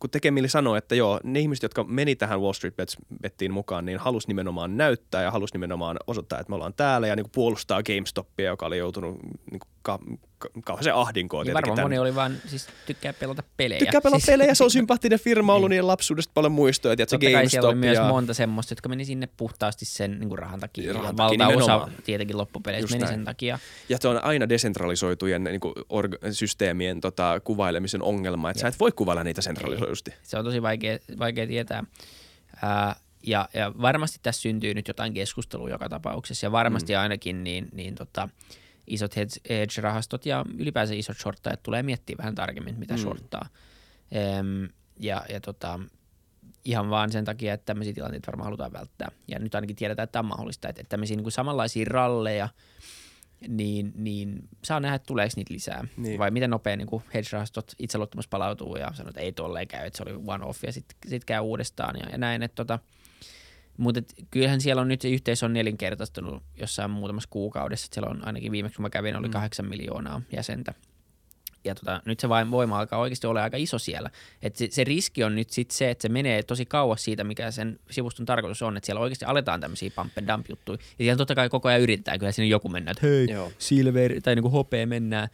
kun tekemili sanoi, että joo, ne ihmiset, jotka meni tähän Wall Street Bettiin mukaan, niin halusi nimenomaan näyttää ja halusi nimenomaan osoittaa, että me ollaan täällä ja niin kuin puolustaa GameStopia, joka oli joutunut niin kuin kauhean se ahdinkoon. Niin varmaan moni oli vaan, siis tykkää pelata pelejä. Tykkää pelata siis... pelejä, se on <laughs> sympaattinen firma ollut niin. niiden lapsuudesta paljon muistoja. Tiedätkö, Totta GameStop kai siellä oli ja... myös monta semmoista, jotka meni sinne puhtaasti sen niin kuin rahan takia. Rahan takia Valtaosa tietenkin loppupeleissä meni näin. sen takia. Ja se on aina desentralisoitujen niin kuin org- systeemien tota, kuvailemisen ongelma, että ja. sä et voi kuvailla niitä sentralisoidusti. Se on tosi vaikea, vaikea tietää. Uh, ja, ja varmasti tässä syntyy nyt jotain keskustelua joka tapauksessa, ja varmasti mm. ainakin niin, niin tota, isot hedge-rahastot ja ylipäänsä isot shorttajat tulee miettiä vähän tarkemmin, mitä mm. shorttaa. Ehm, ja, ja tota, ihan vaan sen takia, että tämmöisiä tilanteita varmaan halutaan välttää. Ja nyt ainakin tiedetään, että tämä on mahdollista, että, että tämmöisiä niin kuin samanlaisia ralleja, niin, niin saa nähdä, että tuleeko niitä lisää. Niin. Vai miten nopea niin hedge-rahastot itseluottamus palautuu ja sanoo, että ei tolleen käy, että se oli one-off ja sitten sit käy uudestaan ja, ja näin. Että tota, Mutta kyllähän siellä on nyt se yhteisö on nelinkertaistunut jossain muutamassa kuukaudessa. Et siellä on ainakin viimeksi, kun mä kävin, oli Mm. kahdeksan miljoonaa jäsentä. Ja tota, nyt se vain voima alkaa oikeasti olla aika iso siellä. Et se, se riski on nyt sit se, että se menee tosi kauas siitä, mikä sen sivuston tarkoitus on. Että siellä oikeasti aletaan tämmöisiä pump and dump juttuja. Ja siellä totta kai koko ajan yritetään. Kyllä siinä joku mennään, että hei, Joo. silver tai niinku hopea mennään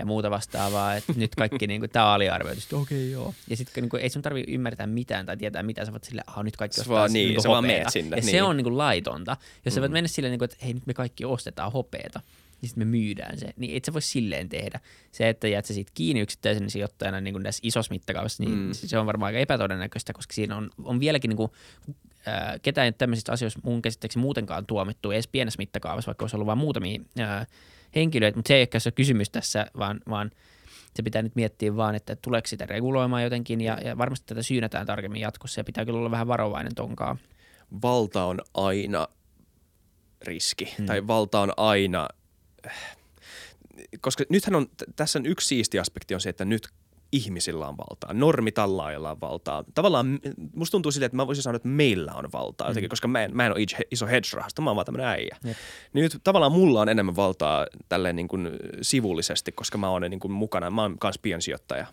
ja muuta vastaavaa, että nyt kaikki niinku, tämä on aliarvioitu, okei okay, joo. Ja sitten niinku, ei sun tarvi ymmärtää mitään tai tietää mitään, sä voit silleen, ah nyt kaikki ostaa niin, sä vaan hopeeta. sinne, Ja se niin. on niinku laitonta. Jos sä voit Mm. mennä silleen, niinku, että hei nyt me kaikki ostetaan hopeeta, niin sitten me myydään se, niin et sä voi silleen tehdä. Se, että jäät sä siitä kiinni yksittäisenä sijoittajana niin kuin tässä isossa mittakaavassa, niin Mm. se on varmaan aika epätodennäköistä, koska siinä on, on vieläkin niin kuin, ää, ketään ei ole tämmöisistä asioista mun käsitteeksi muutenkaan tuomittu edes pienessä mittakaavassa, vaikka olisi ollut vain muutamia ää, henkilöitä, mutta se ei ehkä se kysymys tässä, vaan, vaan se pitää nyt miettiä vaan, että tuleeko sitä reguloimaan jotenkin ja, ja varmasti tätä syynätään tarkemmin jatkossa ja pitää kyllä olla vähän varovainen tonkaan. valta on aina riski, Mm. tai valta on aina, koska nythän on, tässä on yksi siisti aspekti on se, että nyt ihmisillä on valtaa, normitallaajilla on valtaa. Tavallaan musta tuntuu siltä, että mä voisin sanoa, että meillä on valtaa jotenkin, Mm. koska mä en, mä en ole iso hedge-rahasto, mä oon vaan tämmönen äijä. Jep. Niin nyt tavallaan mulla on enemmän valtaa tälleen niin kuin sivullisesti, koska mä oon niin kuin mukana, mä oon kans piensijoittaja.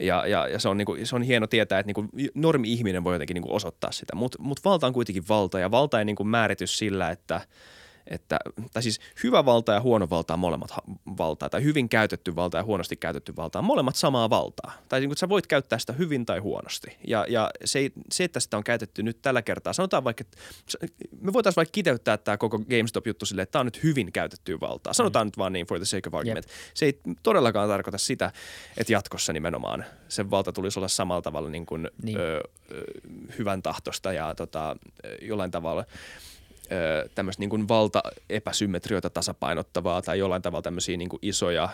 Ja, ja, ja se, on niinku, se on hieno tietää, että niinku normi-ihminen voi jotenkin niinku osoittaa sitä, mutta mut valta on kuitenkin valta ja valta ei niinku määrity sillä, että, että, tai siis hyvä valta ja huono valta on molemmat valtaa, tai hyvin käytetty valta ja huonosti käytetty valta on molemmat samaa valtaa. Tai niinku, sä voit käyttää sitä hyvin tai huonosti. Ja, ja se, se, että sitä on käytetty nyt tällä kertaa, sanotaan vaikka, että me voitaisiin vaikka kiteyttää tämä koko GameStop-juttu silleen, että tämä on nyt hyvin käytettyä valtaa. Sanotaan mm. nyt vaan niin for the sake of argument. Se ei todellakaan tarkoita sitä, että jatkossa nimenomaan sen valta tulisi olla samalla tavalla niin kuin, Niin. niin. Ö, ö, hyvän tahtosta ja tota, jollain tavalla tämmöistä niin valtaepäsymmetrioita tasapainottavaa tai jollain tavalla tämmöisiä niin kuin isoja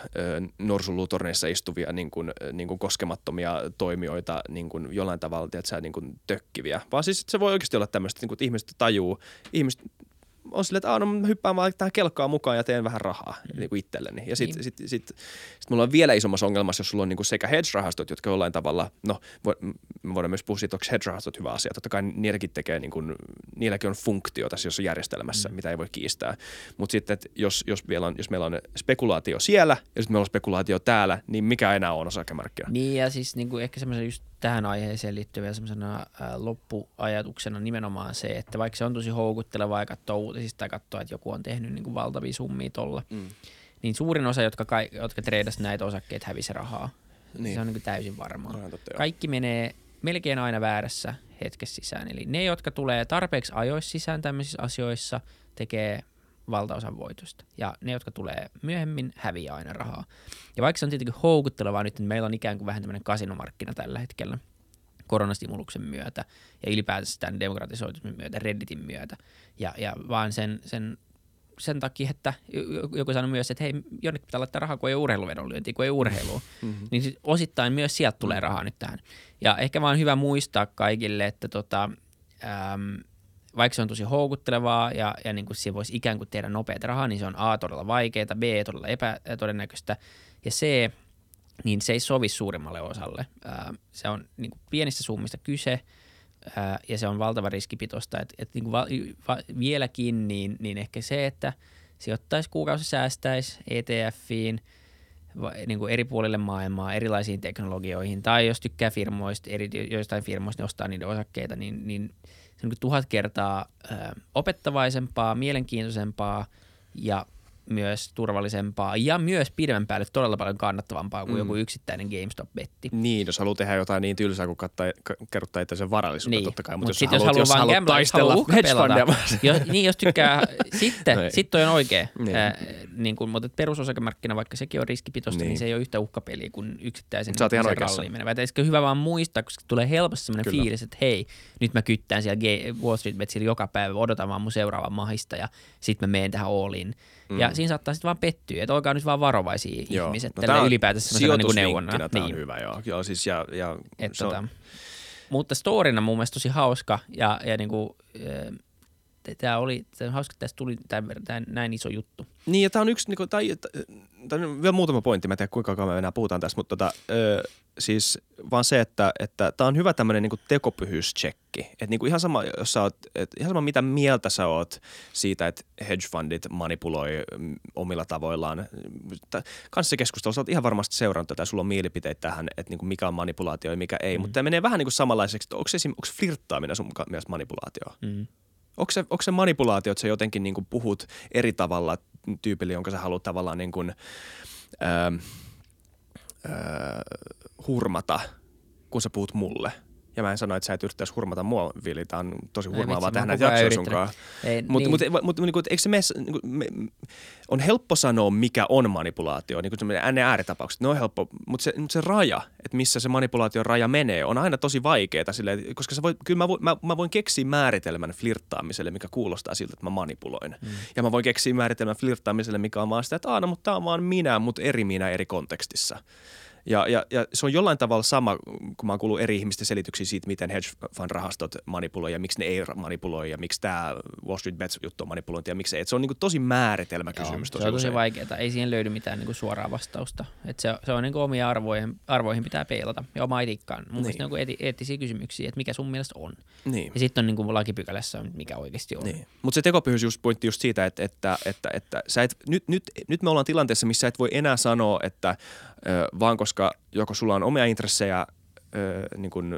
norsulutorneissa istuvia niin kuin, niin kuin koskemattomia toimijoita niin kuin jollain tavalla tiedätkö, niin kuin tökkiviä. Vaan siis se voi oikeasti olla tämmöistä, niin kuin, että ihmiset tajuu, ihmiset on silleen, että Aa, no mä hyppään vaan tähän kelkkaan mukaan ja teen vähän rahaa mm. niin kuin itselleni. Ja sitten Niin. sit, sit, sit, sit mulla on vielä isommassa ongelmassa, jos sulla on niin kuin sekä hedge-rahastot, jotka jollain tavalla, no vo, me voidaan myös puhua siitä, onko hedge-rahastot hyvä asia. Totta kai niilläkin tekee, niin kuin, niilläkin on funktio tässä jos järjestelmässä, mm. mitä ei voi kiistää. Mutta sitten, että jos, jos, vielä on, jos meillä on spekulaatio siellä ja sitten meillä on spekulaatio täällä, niin mikä enää on osakemarkkina? Niin ja siis niin kuin ehkä semmoisen just tähän aiheeseen liittyy vielä semmoisena loppuajatuksena nimenomaan se, että vaikka se on tosi houkuttelevaa katsoa uutisista tai katsoa, että joku on tehnyt niin kuin valtavia summia tolla, Mm. niin suurin osa, jotka, kai, jotka treidas näitä osakkeita, hävisi rahaa. Niin. Se on niin kuin täysin varmaa. Totta, joo. Kaikki menee melkein aina väärässä hetkessä sisään. Eli ne, jotka tulee tarpeeksi ajoissa sisään tämmöisissä asioissa, tekee valtaosan voitosta. Ja ne, jotka tulee myöhemmin, häviää aina rahaa. Ja vaikka se on tietenkin houkuttelevaa nyt, että meillä on ikään kuin vähän tämmöinen kasinomarkkina tällä hetkellä koronastimuluksen myötä ja ylipäätänsä tämän demokratisoitumisen myötä, Redditin myötä. Ja, ja vaan sen, sen, sen takia, että joku sanoi myös, että hei, jonnekin pitää laittaa rahaa, kun ei ole urheiluvedonlyöntiä, kun ei urheilua. Mm-hmm. Niin sit osittain myös sieltä tulee rahaa nyt tähän. Ja ehkä vaan hyvä muistaa kaikille, että tota, äm, vaikka se on tosi houkuttelevaa ja, ja niin kuin siinä voisi ikään kuin tehdä nopeata rahaa, niin se on A todella vaikeaa, B todella epätodennäköistä ja C, niin se ei sovi suurimmalle osalle. Ää, se on niin kuin pienistä summista kyse ää, ja se on valtava riskipitoista. Et, et niin kuin va, va, vieläkin niin, niin ehkä se, että sijoittaisi kuukausi säästäisi ETFiin, niin kuin eri puolille maailmaa, erilaisiin teknologioihin, tai jos tykkää firmoista, eri, joistain firmoista, ne ostaa niiden osakkeita, niin, niin se on niin tuhat kertaa ö, opettavaisempaa, mielenkiintoisempaa ja myös turvallisempaa ja myös pidemmän päälle todella paljon kannattavampaa kuin Mm. joku yksittäinen GameStop-betti. Niin, jos haluaa tehdä jotain niin tylsää kuin kattaa, kerrottaa itse varallisuutta Niin. totta kai. Mut Mutta sit jos, jos haluat, jos haluaa taistella pelata. hedge-fundia vastaan. jos, niin, jos tykkää, sitten, No ei. sit toi on oikea. Niin. Äh, niin kun, mutta perusosakemarkkina, vaikka sekin on riskipitoista, niin, Niin. niin se ei ole yhtä uhkapeliä kuin yksittäisen Sä ihan ralliin menevä. Eikö hyvä vaan muistaa, koska tulee helposti sellainen Kyllä. fiilis, että hei, nyt mä kyttään siellä Wall Street Betsillä joka päivä, odotan vaan mun seuraavan mahista ja sitten mä menen tähän all in. Mm. Ja siinä saattaa sitten vaan pettyä, että olkaa nyt vaan varovaisia Joo. ihmiset, No tällä on ylipäätänsä niin neuvona. sijoitusvinkkinä Tämä on hyvä, joo. joo siis ja, ja Et se on- tota, mutta storina mun mielestä tosi hauska ja, ja niinku, äh, tämä oli, tämä on hauska, että tästä tuli tämän, tämän, näin iso juttu. Niin, ja tämä on yksi, niin tai, on vielä muutama pointti, mä en tiedä kuinka kauan me enää puhutaan tästä, mutta tota, ö, siis vaan se, että että tämä on hyvä tämmöinen niin tekopyhyyscheckki. Että niin ihan sama, jos sä oot, et ihan sama mitä mieltä sä oot siitä, että hedge fundit manipuloi mm, omilla tavoillaan. Kanssa keskustelussa olet ihan varmasti seurannut tätä, sulla on mielipiteitä tähän, että niin mikä on manipulaatio ja mikä ei, mm. mutta tämä menee vähän niin kuin samanlaiseksi, että onko, se, onko flirttaaminen sun mielestä manipulaatio? Mm. Onko se, onko se manipulaatio, että sä jotenkin niin kuin puhut eri tavalla tyypille, jonka sä haluat tavallaan niin kuin, ää, ää, hurmata, kun sä puhut mulle – ja mä en sano, että sä et yrittäisi hurmata mua, Vili. Tämä on tosi hurmaavaa tehdä näitä jaksoja sunkaan. Mutta niin. mut, mut, mut, eikö se mene, niin me, on helppo sanoa, mikä on manipulaatio. Niin kuin ne ääritapaukset, ne on helppo. Mutta se, mut se raja, että missä se manipulaation raja menee, on aina tosi vaikeaa. Silleen, koska sä voit, kyllä mä, voin, mä, mä voin keksiä määritelmän flirttaamiselle, mikä kuulostaa siltä, että mä manipuloin. Mm. Ja mä voin keksiä määritelmän flirttaamiselle, mikä on vaan sitä, että aina, mutta tämä on vaan minä, mutta eri minä eri kontekstissa. Ja, ja, ja se on jollain tavalla sama, kun mä oon kuullut eri ihmisten selityksiä siitä, miten hedge fund-rahastot manipuloi ja miksi ne ei manipuloi ja miksi tämä Wall Street Bets-juttu on manipulointi ja miksi ei. Et se on niin tosi määritelmäkysymys Joo, se on tosi vaikeaa. Ei siihen löydy mitään niin suoraa vastausta. Et se, se on niin omia arvoihin, arvoihin pitää peilata ja oma etiikkaan. Mun niin. mielestä ne on eettisiä kysymyksiä, että mikä sun mielestä on. Niin. Ja sitten on niin kuin lakipykälässä, mikä oikeasti on. Niin. Mutta se tekopyhyys just pointti just siitä, että, että, että, että sä et, nyt, nyt, nyt me ollaan tilanteessa, missä et voi enää sanoa, että vaan koska joko sulla on omia intressejä, niin kuin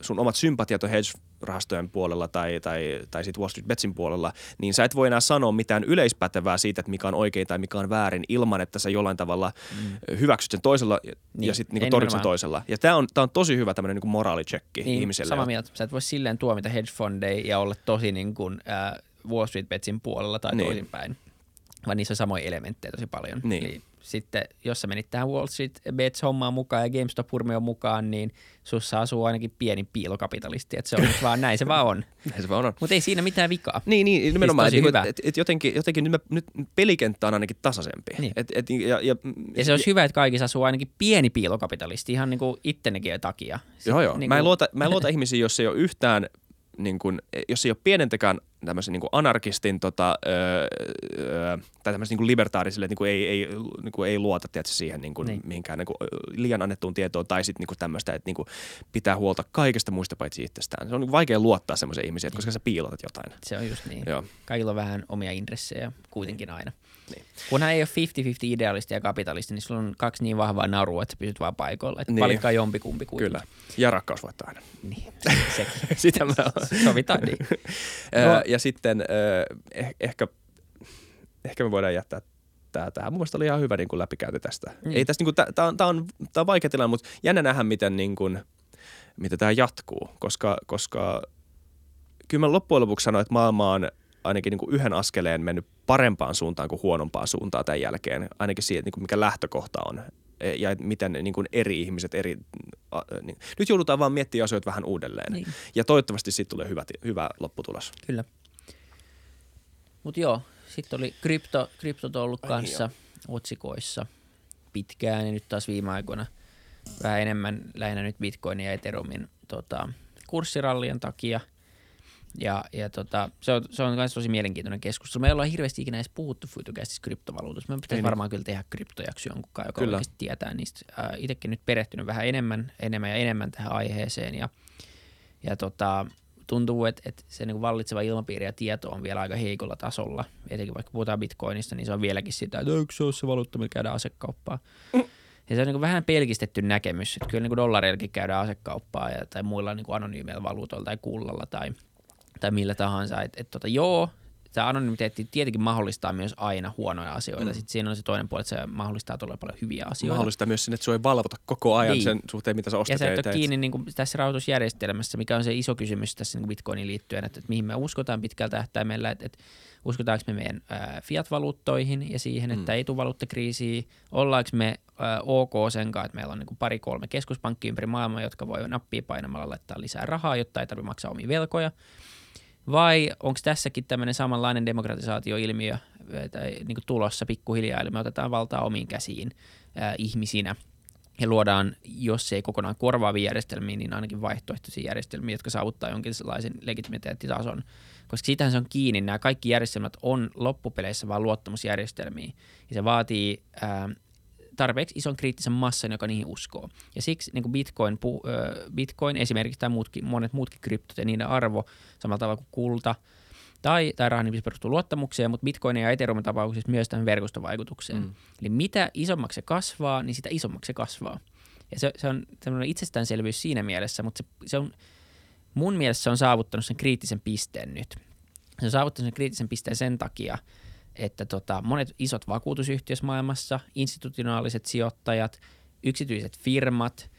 sun omat sympatiat on hedge-rahastojen puolella tai, tai, tai sitten Wall Street Betsin puolella, niin sä et voi enää sanoa mitään yleispätevää siitä, että mikä on oikein tai mikä on väärin ilman, että sä jollain tavalla mm. hyväksyt sen toisella niin. ja sitten niin torjut sen toisella. Ja tämä on, tää on tosi hyvä tämmöinen niin moraalichecki niin, ihmiselle. Sama mieltä. Sä et voi silleen tuomita hedge fundeja ja olla tosi niin kuin, äh, Wall Street Betsin puolella tai niin. toisinpäin, vaan niissä on samoja elementtejä tosi paljon. Niin. Eli sitten, jos sä menit tähän Wall Street Bets-hommaan mukaan ja GameStop-hurmioon mukaan, niin sussa asuu ainakin pieni piilokapitalisti. Että se on vaan näin, se vaan on. <laughs> näin se vaan on. Mutta ei siinä mitään vikaa. Niin, niin siis nimenomaan. Siis että et, et jotenkin, jotenkin nyt, me, nyt pelikenttä on ainakin tasaisempi. Niin. Et, et, ja, ja, ja, se olisi ja, hyvä, että kaikissa asuu ainakin pieni piilokapitalisti ihan niin kuin ittenäkin takia. Joo, joo. Niin mä, en luota, mä en <laughs> luota ihmisiin, jos ei ole yhtään niin kuin, jos ei ole pienentäkään tämmöisen niin anarkistin tota, öö, öö, tai tämmöisen niin libertaarisille, että niin kuin ei, ei, niin kuin ei luota tietysti, siihen niin kuin, niin. mihinkään niin kuin, liian annettuun tietoon tai sitten niin tämmöistä, että niin kuin, pitää huolta kaikesta muista paitsi itsestään. Se on niin vaikea luottaa semmoiseen ihmiseen, koska sä piilotat jotain. Se on just niin. Joo. Kaikilla on vähän omia intressejä kuitenkin aina. Niin. Kunhan ei ole 50-50 idealisti ja kapitalisti, niin sulla on kaksi niin vahvaa narua, että sä pysyt vaan paikoilla. Että niin. valitkaa jompikumpi kuitenkin. Kyllä. Ja rakkaus voittaa aina. Niin, <laughs> sekin. <laughs> Sitä mä Sovitaan niin. <laughs> no. Ja sitten eh, ehkä, ehkä me voidaan jättää tämä tähän. Mun mielestä oli ihan hyvä niin kuin läpikäynti tästä. Mm. Ei tästä, niin kuin, tämä on, tää on, tää on vaikea tilanne, mutta jännä nähdä, miten, niin kuin, miten tämä jatkuu, koska, koska kyllä mä loppujen lopuksi sanoin, että maailma on ainakin niin kuin yhden askeleen mennyt parempaan suuntaan kuin huonompaan suuntaan tämän jälkeen, ainakin siitä, niin kuin mikä lähtökohta on e, ja miten niin kuin eri ihmiset, eri, niin. nyt joudutaan vaan miettimään asioita vähän uudelleen niin. ja toivottavasti siitä tulee hyvä, hyvä lopputulos. Kyllä. Mutta joo, sitten oli krypto, kryptot ollut kanssa niin otsikoissa pitkään ja nyt taas viime aikoina vähän enemmän lähinnä nyt Bitcoinin ja Ethereumin tota, kurssirallien takia – ja, ja tota, se on, se on myös tosi mielenkiintoinen keskustelu. Me ei olla hirveästi ikinä edes puhuttu Futucastissa kryptovaluutosta. Me pitäisi ei, varmaan kyllä tehdä kryptojakso jonkun joka kyllä. oikeasti tietää niistä. Äh, itsekin nyt perehtynyt vähän enemmän, enemmän ja enemmän tähän aiheeseen. Ja, ja tota, tuntuu, että, että se niin vallitseva ilmapiiri ja tieto on vielä aika heikolla tasolla. Etenkin vaikka puhutaan bitcoinista, niin se on vieläkin sitä, että eikö se ole se valuutta, millä käydään asekauppaa. Mm. Ja se on niin vähän pelkistetty näkemys, että kyllä niin dollareillakin käydään asekauppaa ja, tai muilla niin anonyymeillä valuutoilla tai kullalla tai – tai millä tahansa. Että et, tota, joo, se anonymiteetti tietenkin mahdollistaa myös aina huonoja asioita. Mm. Sitten siinä on se toinen puoli, että se mahdollistaa todella paljon hyviä asioita. Mahdollistaa myös sen, että sinua ei valvota koko ajan niin. sen suhteen, mitä sä ostat. Ja sä et ole kiinni niin kuin tässä rahoitusjärjestelmässä, mikä on se iso kysymys tässä niin Bitcoinin liittyen, että, että mihin me uskotaan pitkällä tähtäimellä, että, että uskotaanko me meidän ää, fiat-valuuttoihin ja siihen, että mm. ei tule valuuttakriisiä, ollaanko me ää, ok sen kanssa, että meillä on niin pari-kolme keskuspankkia ympäri maailmaa, jotka voi nappia painamalla laittaa lisää rahaa, jotta ei tarvitse maksaa omia velkoja – vai onko tässäkin tämmöinen samanlainen demokratisaatioilmiö tai niin kuin tulossa pikkuhiljaa, eli me otetaan valtaa omiin käsiin ää, ihmisinä. ja luodaan, jos ei kokonaan korvaavia järjestelmiä, niin ainakin vaihtoehtoisia järjestelmiä, jotka saavuttaa jonkinlaisen legitimiteettitason. Koska siitähän se on kiinni. Nämä kaikki järjestelmät on loppupeleissä vain luottamusjärjestelmiä. Ja se vaatii ää, tarpeeksi ison kriittisen massan, joka niihin uskoo. Ja siksi niin kuin Bitcoin, pu, äh, Bitcoin esimerkiksi tai muutkin, monet muutkin kryptot ja niiden arvo samalla tavalla kuin kulta tai, tai raha niin perustuu luottamukseen, mutta Bitcoin ja Ethereum tapauksessa myös tähän verkostovaikutukseen. Mm. Eli mitä isommaksi se kasvaa, niin sitä isommaksi se kasvaa. Ja se, se on tämmöinen itsestäänselvyys siinä mielessä, mutta se, se on, mun mielestä se on saavuttanut sen kriittisen pisteen nyt. Se on saavuttanut sen kriittisen pisteen sen takia, että tota, monet isot vakuutusyhtiöt maailmassa, institutionaaliset sijoittajat, yksityiset firmat,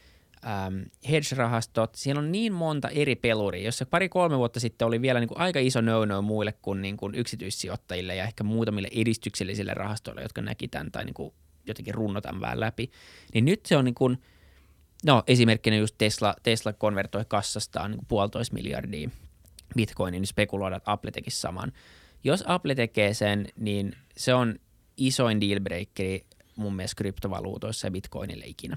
ähm, hedge-rahastot, siellä on niin monta eri peluria, jossa pari-kolme vuotta sitten oli vielä niin kuin aika iso no-no muille kuin, niin kuin yksityissijoittajille ja ehkä muutamille edistyksellisille rahastoille, jotka näki tämän tai niin kuin jotenkin runnotan vähän läpi. Niin nyt se on niin kuin, no esimerkkinä just Tesla, Tesla konvertoi kassastaan niin kuin puolitoista miljardia bitcoinin, niin spekuloidaan, että Apple tekisi saman. Jos Apple tekee sen, niin se on isoin dealbreakeri mun mielestä kryptovaluutoissa ja bitcoinille ikinä.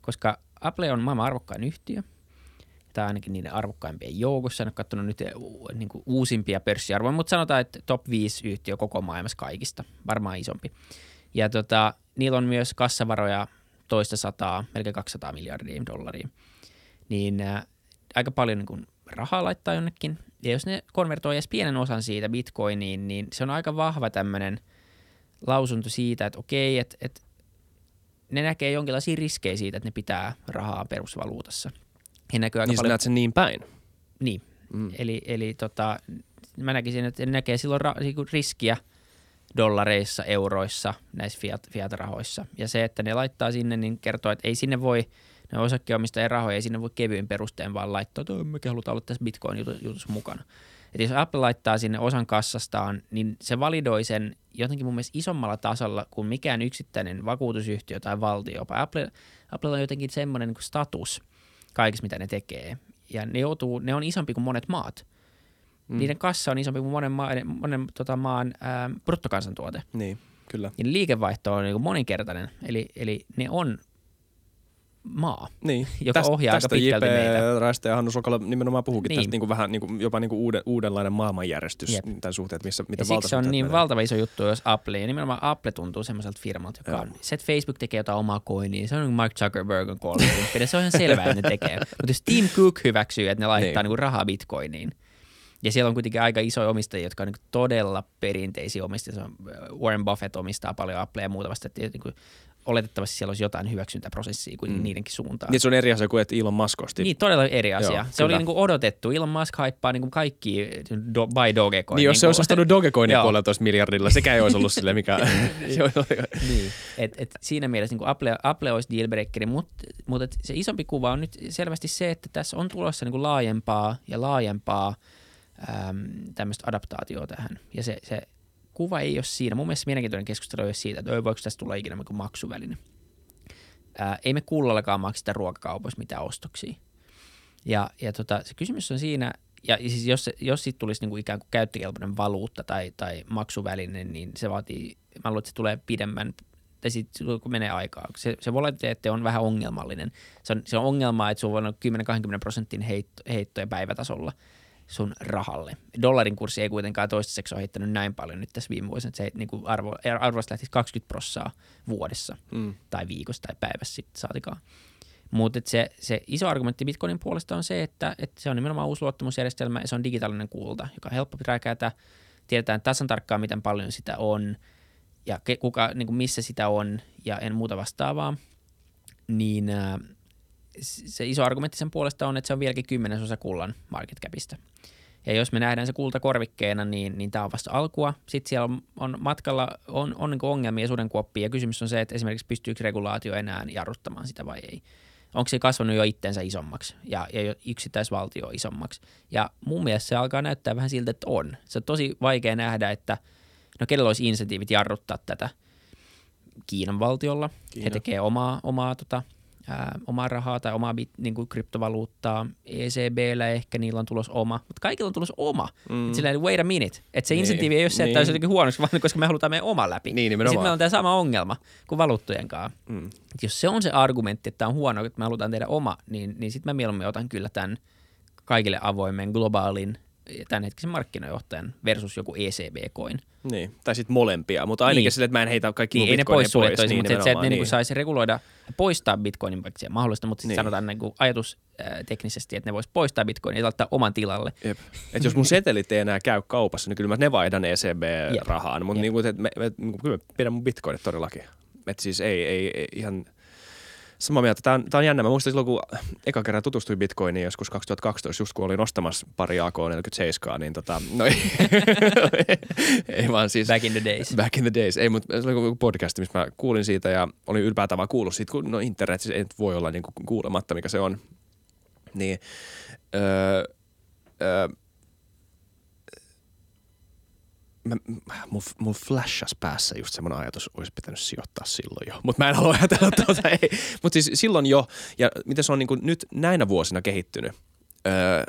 Koska Apple on maailman arvokkain yhtiö, tai ainakin niiden arvokkaimpien joukossa. En ole katsonut nyt niin kuin uusimpia pörssiarvoja, mutta sanotaan, että top 5 yhtiö koko maailmassa kaikista, varmaan isompi. Ja tota, niillä on myös kassavaroja toista sataa, melkein 200 miljardia dollaria. Niin ää, aika paljon niin kuin rahaa laittaa jonnekin. Ja jos ne konvertoi edes pienen osan siitä bitcoiniin, niin se on aika vahva tämmöinen lausunto siitä, että okei, että, että ne näkee jonkinlaisia riskejä siitä, että ne pitää rahaa perusvaluutassa. He näkyy aika niin paljon... näet sen niin päin. Niin, mm. eli, eli tota, mä näkisin, että ne näkee silloin ra- niinku riskiä dollareissa, euroissa, näissä fiat, fiat-rahoissa. Ja se, että ne laittaa sinne, niin kertoo, että ei sinne voi, ne osakkeenomistajien rahoja ei sinne voi kevyin perusteen vaan laittaa, että mekin halutaan olla tässä Bitcoin-jutussa mukana. Että jos Apple laittaa sinne osan kassastaan, niin se validoi sen jotenkin mun mielestä isommalla tasolla kuin mikään yksittäinen vakuutusyhtiö tai valtio. Jopa Apple, Apple on jotenkin semmoinen niin status kaikessa, mitä ne tekee. Ja ne, joutuu, ne on isompi kuin monet maat. Mm. Niiden kassa on isompi kuin monen, maan, monen tota, maan ää, bruttokansantuote. Niin, kyllä. Ja liikevaihto on niin kuin moninkertainen. Eli, eli ne on maa, niin. joka tästä, ohjaa tästä aika pitkälti JP meitä. Raiste ja Hannu Sokala nimenomaan puhukin Niin. tästä niin kuin vähän niin kuin, jopa niin kuin uuden, uudenlainen maailmanjärjestys Jep. tämän suhteen, että missä, mitä siksi se on niin menee. valtava iso juttu, jos Apple, ja nimenomaan Apple tuntuu semmoiselta firmalta, joka on, se, että Facebook tekee jotain omaa coinia, se on niin Mark Zuckerberg on 30, se on ihan selvää, että ne tekee. <laughs> Mutta jos Tim Cook hyväksyy, että ne laittaa Niin. niin. rahaa bitcoiniin, ja siellä on kuitenkin aika isoja omistajia, jotka on niin todella perinteisiä omistajia. Äh, Warren Buffett omistaa paljon Applea ja muuta vasta, että niin kuin, oletettavasti siellä olisi jotain hyväksyntäprosessia kuin Mm. niidenkin suuntaan. Niin se on eri asia kuin, että Elon Musk osti. Niin, todella eri asia. Joo, se kyllä. oli niin kuin odotettu. Elon Musk haippaa niin kuin kaikki do, by Dogecoin. Niin, jos se kuin- olisi ostanut Dogecoinin Joo. puoleltoista miljardilla, sekään ei olisi ollut sille mikä... <laughs> Niin. et, et siinä mielessä niin Apple, Apple olisi dealbreakeri, mutta mut et se isompi kuva on nyt selvästi se, että tässä on tulossa niin kuin laajempaa ja laajempaa äm, tämmöistä adaptaatioa tähän. Ja se, se kuva ei ole siinä. Mun mielestä mielenkiintoinen keskustelu ei siitä, että "Oi, voiko tästä tulla ikinä maksuväline. Ää, ei me kullallakaan makseta ruokakaupoissa mitään ostoksia. Ja, ja tota, se kysymys on siinä, ja siis jos, jos siitä tulisi niinku ikään kuin käyttökelpoinen valuutta tai, tai maksuväline, niin se vaatii, mä luulen, että se tulee pidemmän, tai sitten kun menee aikaa. Se, se volatiliteetti on vähän ongelmallinen. Se on, se on ongelma, että sulla on 10-20 prosentin heitto, heittoja päivätasolla sun rahalle. Dollarin kurssi ei kuitenkaan toistaiseksi ole heittänyt näin paljon nyt tässä viime vuosina, että se niin kuin arvo, arvosta lähtisi 20 prossaa vuodessa mm. tai viikossa tai päivässä sitten saatikaan. Mutta se, se iso argumentti Bitcoinin puolesta on se, että, että se on nimenomaan uusi luottamusjärjestelmä ja se on digitaalinen kulta, joka on helppo räkätä. Tiedetään tasan tarkkaan, miten paljon sitä on ja kuka, niin kuin missä sitä on ja en muuta vastaavaa. Niin se iso argumentti sen puolesta on, että se on vieläkin kymmenesosa kullan market capista. Ja jos me nähdään se kulta korvikkeena, niin, niin tämä on vasta alkua. Sitten siellä on, on matkalla on, on niin ongelmia sudenkuoppia ja kysymys on se, että esimerkiksi pystyykö regulaatio enää jarruttamaan sitä vai ei. Onko se kasvanut jo itsensä isommaksi ja, ja yksittäisvaltio isommaksi. Ja mun mielestä se alkaa näyttää vähän siltä, että on. Se on tosi vaikea nähdä, että no kenellä olisi insentiivit jarruttaa tätä Kiinan valtiolla. Kiina. He tekee omaa, omaa tota, ää, omaa rahaa tai omaa bit, niin kuin kryptovaluuttaa. ECBllä ehkä niillä on tulos oma, mutta kaikilla on tulos oma. Mm. Et silleen, wait a minute. Että se Niin, insentiivi ei ole se, että niin. olisi jotenkin huonoksi, vaan koska me halutaan meidän oma läpi. Niin, sitten meillä on tämä sama ongelma kuin valuuttojen kanssa. Mm. Et jos se on se argumentti, että tämä on huono, että me halutaan tehdä oma, niin, niin sitten mä mieluummin otan kyllä tämän kaikille avoimen globaalin tämänhetkisen markkinajohtajan versus joku ECB-coin. Niin, tai sitten molempia, mutta ainakin Niin. niin. sille, että mä en heitä kaikki Niin, ei ne pois suljettu, niin, mutta se, että, se, että ne nimenomaan, niin. saisi reguloida ja poistaa bitcoinin, vaikka se mahdollista, mutta Niin. sanotaan niin kuin ajatus äh, teknisesti, että ne vois poistaa bitcoinin ja laittaa oman tilalle. Jep. Et jos mun setelit ei enää käy kaupassa, niin kyllä mä ne vaihdan ECB-rahaan, mutta Jep. niinku, et me, me, niinku, kyllä mä pidän mun bitcoinit todellakin. Et siis ei, ei, ei ihan samaa mieltä. Tämä on, tää on jännä. Mä muistan silloin, kun eka kerran tutustuin bitcoiniin joskus 2012, just kun olin ostamassa pari AK-47, niin tota, no ei, <laughs> ei vaan siis Back in the days. Back in the days. Ei, mutta se oli joku podcast, missä mä kuulin siitä ja olin ylipäätään vaan kuullut siitä, kun no internetissä ei nyt voi olla niin kuin kuulematta, mikä se on. Niin, öö, öö, mä, mun, mun flashas päässä just semmoinen ajatus, olisi pitänyt sijoittaa silloin jo. Mutta mä en halua ajatella <laughs> tuota, ei. Mutta siis silloin jo, ja miten se on niin nyt näinä vuosina kehittynyt, öö,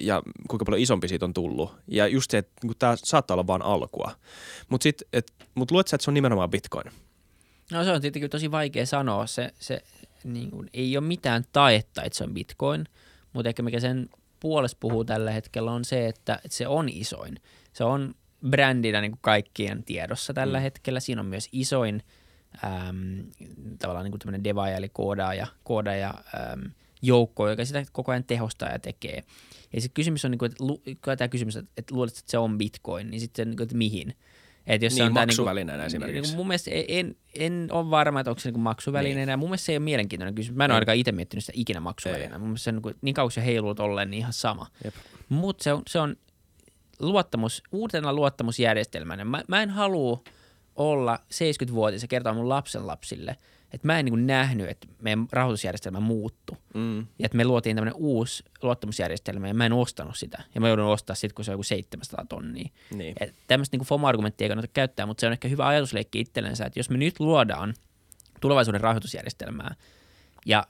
ja kuinka paljon isompi siitä on tullut. Ja just se, että niin tämä saattaa olla vain alkua. Mutta sitten, mut luet sä, että se on nimenomaan bitcoin? No se on tietenkin tosi vaikea sanoa. Se, se niin kuin, ei ole mitään taetta, että se on bitcoin, mutta ehkä mikä sen puolesta puhuu tällä hetkellä on se, että, että se on isoin. Se on brändinä niin kuin kaikkien tiedossa tällä mm. hetkellä. Siinä on myös isoin äm, tavallaan niin kuin tämmöinen devaaja eli koodaaja, koodaaja äm, joukko, joka sitä koko ajan tehostaa ja tekee. Ja sitten kysymys on, niin kuin, että, lu- tämä kysymys, että, että luulet, että se on bitcoin, niin sitten niin kuin, että mihin? Et jos se Niin, on tää maksuvälineenä niinku, esimerkiksi. Niinku mun mielestä en, en, en ole varma, että onko se niinku maksuvälineenä. Niin. Mun mielestä se ei ole mielenkiintoinen kysymys. Mä en ole ainakaan itse miettinyt sitä ikinä maksuvälineenä. Mun mielestä se on niinku, niin kauan se heiluu tolleen, niin ihan sama. Mutta se on, se on luottamus, uutena luottamusjärjestelmänä. Mä, mä en halua olla 70-vuotias ja kertoa mun lapsen lapsille, että mä en niin nähnyt, että meidän rahoitusjärjestelmä muuttu. Mm. Ja että me luotiin tämmöinen uusi luottamusjärjestelmä ja mä en ostanut sitä. Ja mä joudun ostaa sitten, kun se on joku 700 tonnia. Niin. Et tämmöistä niin FOMO-argumenttia ei kannata käyttää, mutta se on ehkä hyvä ajatusleikki itsellensä, että jos me nyt luodaan tulevaisuuden rahoitusjärjestelmää ja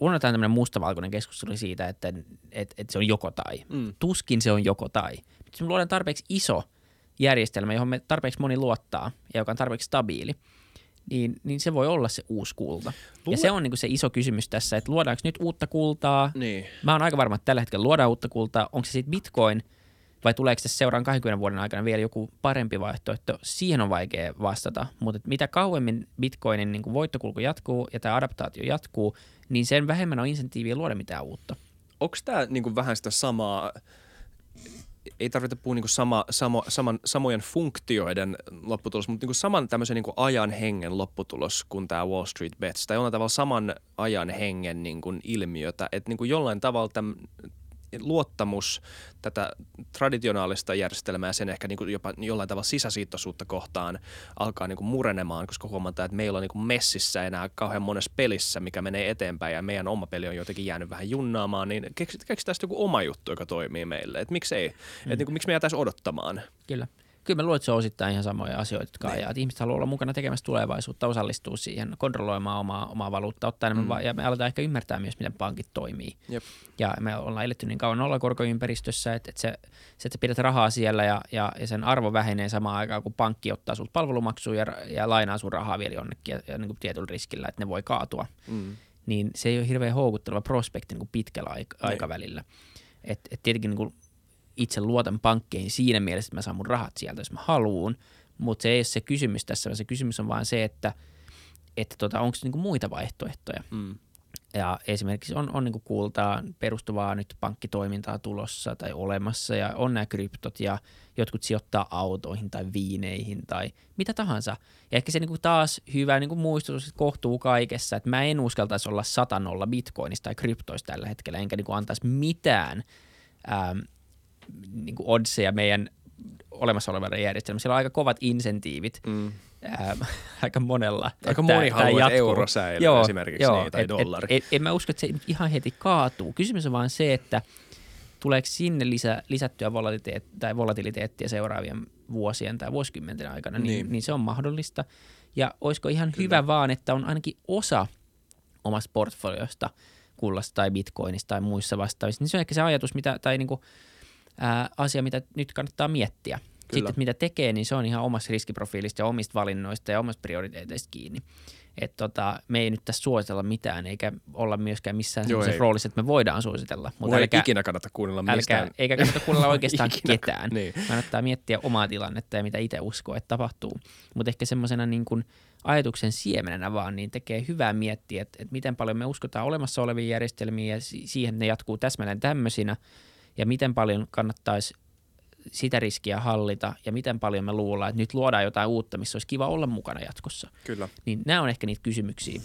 unohdetaan tämmöinen mustavalkoinen keskustelu siitä, että, että, että se on joko tai. Mm. Tuskin se on joko tai. Jos me luodaan tarpeeksi iso järjestelmä, johon me tarpeeksi moni luottaa ja joka on tarpeeksi stabiili, niin, niin se voi olla se uusi kulta. Luule- Ja se on niin se iso kysymys tässä, että luodaanko nyt uutta kultaa, Niin. Mä oon aika varma, että tällä hetkellä luodaan uutta kultaa. Onko se sitten bitcoin vai tuleeko se seuraan 20 vuoden aikana vielä joku parempi vaihtoehto? Siihen on vaikea vastata, mutta mitä kauemmin bitcoinin niin voittokulku jatkuu ja tämä adaptaatio jatkuu, niin sen vähemmän on insentiiviä luoda mitään uutta. Onko tämä niinku vähän sitä samaa, ei tarvitse puhua niinku sama, samo, saman, samojen funktioiden lopputulos, mutta niinku saman tämmöisen niinku ajan hengen lopputulos kuin tämä Wall Street Bets, tai jollain tavalla saman ajan hengen niinku ilmiötä, että niinku jollain tavalla täm, luottamus tätä traditionaalista järjestelmää ja sen ehkä niinku jopa jollain tavalla sisäsiittoisuutta kohtaan alkaa niinku murenemaan, koska huomataan, että meillä on niinku messissä enää kauhean monessa pelissä, mikä menee eteenpäin ja meidän oma peli on jotenkin jäänyt vähän junnaamaan, niin keksit- keksitään sitten joku oma juttu, joka toimii meille. Et miksei? Mm. Et niinku, miksi me jäätäisiin odottamaan? Kyllä. Kyllä mä luulen, että se on osittain ihan samoja asioita, jotka ajaa. Että ihmiset haluaa olla mukana tekemässä tulevaisuutta, osallistua siihen, kontrolloimaan omaa, omaa valuuttaa, ottaa enemmän, Mm. va- ja me aletaan ehkä ymmärtää myös, miten pankit toimii. Jep. Ja me ollaan eletty niin kauan nollakorkoympäristössä, että, että, se, se, että sä pidät rahaa siellä ja, ja, ja sen arvo vähenee samaan aikaan, kun pankki ottaa sulta palvelumaksuja ja, ja lainaa sun rahaa vielä jonnekin ja, ja niin kuin tietyllä riskillä, että ne voi kaatua. Mm. Niin se ei ole hirveän houkutteleva prospekti niin kuin pitkällä aik- Niin. aikavälillä. Et, et tietenkin niin kuin itse luotan pankkeihin siinä mielessä, että mä saan mun rahat sieltä, jos mä haluun, mutta se ei ole se kysymys tässä, vaan se kysymys on vaan se, että, että tota, onko niinku muita vaihtoehtoja. Mm. Ja esimerkiksi on, on niin kultaa perustuvaa nyt pankkitoimintaa tulossa tai olemassa ja on nämä kryptot ja jotkut sijoittaa autoihin tai viineihin tai mitä tahansa. Ja ehkä se niin taas hyvä niin muistutus että kohtuu kaikessa, että mä en uskaltaisi olla satanolla bitcoinista tai kryptoista tällä hetkellä, enkä niin antaisi mitään ähm, niin oddseja meidän olemassa olevalle järjestelmälle. Siellä on aika kovat insentiivit Mm. ää, <laughs> aika monella. Aika moni haluaa, että jatkuu. euro säilyy esimerkiksi, niin, tai et, dollari. Et, et, en mä usko, että se ihan heti kaatuu. Kysymys on vaan se, että tuleeko sinne lisä, lisättyä volatiliteettia, tai volatiliteettia seuraavien vuosien tai vuosikymmenten aikana, niin, Niin. niin. niin se on mahdollista. Ja olisiko ihan Kyllä. hyvä vaan, että on ainakin osa omasta portfoliosta kullasta tai bitcoinista tai muissa vastaavissa, niin se on ehkä se ajatus, mitä, tai niin kuin, ää, asia, mitä nyt kannattaa miettiä. Kyllä. Sitten, että mitä tekee, niin se on ihan omasta riskiprofiilista ja omista valinnoista ja omasta prioriteeteista kiinni. Että tota, me ei nyt tässä suositella mitään, eikä olla myöskään missään Joo, roolissa, että me voidaan suositella. Mutta älkää, ei ikinä kannata kuunnella mistään. Älkää, eikä kannata kuunnella <laughs> oikeastaan ketään. Niin. Kannattaa miettiä omaa tilannetta ja mitä itse uskoo, että tapahtuu. Mutta ehkä semmoisena niin kuin ajatuksen siemenenä vaan, niin tekee hyvää miettiä, että, että miten paljon me uskotaan olemassa oleviin järjestelmiin ja siihen, ne jatkuu täsmälleen tämmöisinä, ja miten paljon kannattaisi sitä riskiä hallita ja miten paljon me luullaan, että nyt luodaan jotain uutta, missä olisi kiva olla mukana jatkossa. Kyllä. Niin nämä on ehkä niitä kysymyksiä.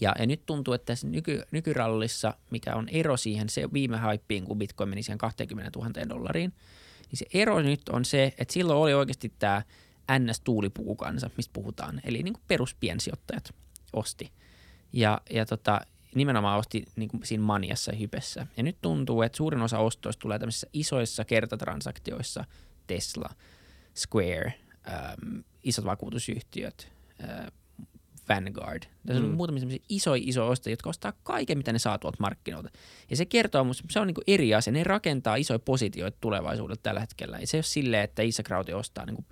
Ja, ja nyt tuntuu, että tässä nyky, nykyrallissa, mikä on ero siihen se viime haippiin, kun Bitcoin meni siihen 20 000 dollariin, niin se ero nyt on se, että silloin oli oikeasti tämä NS-tuulipukukansa, mistä puhutaan, eli niin kuin peruspiensijoittajat osti. Ja, ja tota, nimenomaan osti niin kuin siinä maniassa ja hypessä. Ja nyt tuntuu, että suurin osa ostoista tulee tämmöisissä isoissa kertatransaktioissa, Tesla, Square, ähm, isot vakuutusyhtiöt, äh, Vanguard. Tässä on mm. muutamia semmoisia isoja isoja ostajia, jotka ostaa kaiken, mitä ne saa tuolta markkinoilta. Ja se kertoo musta, se on niin eri asia. Ne rakentaa isoja positioita tulevaisuudelta tällä hetkellä. Ja se ei ole silleen, että Krauti ostaa niin kuin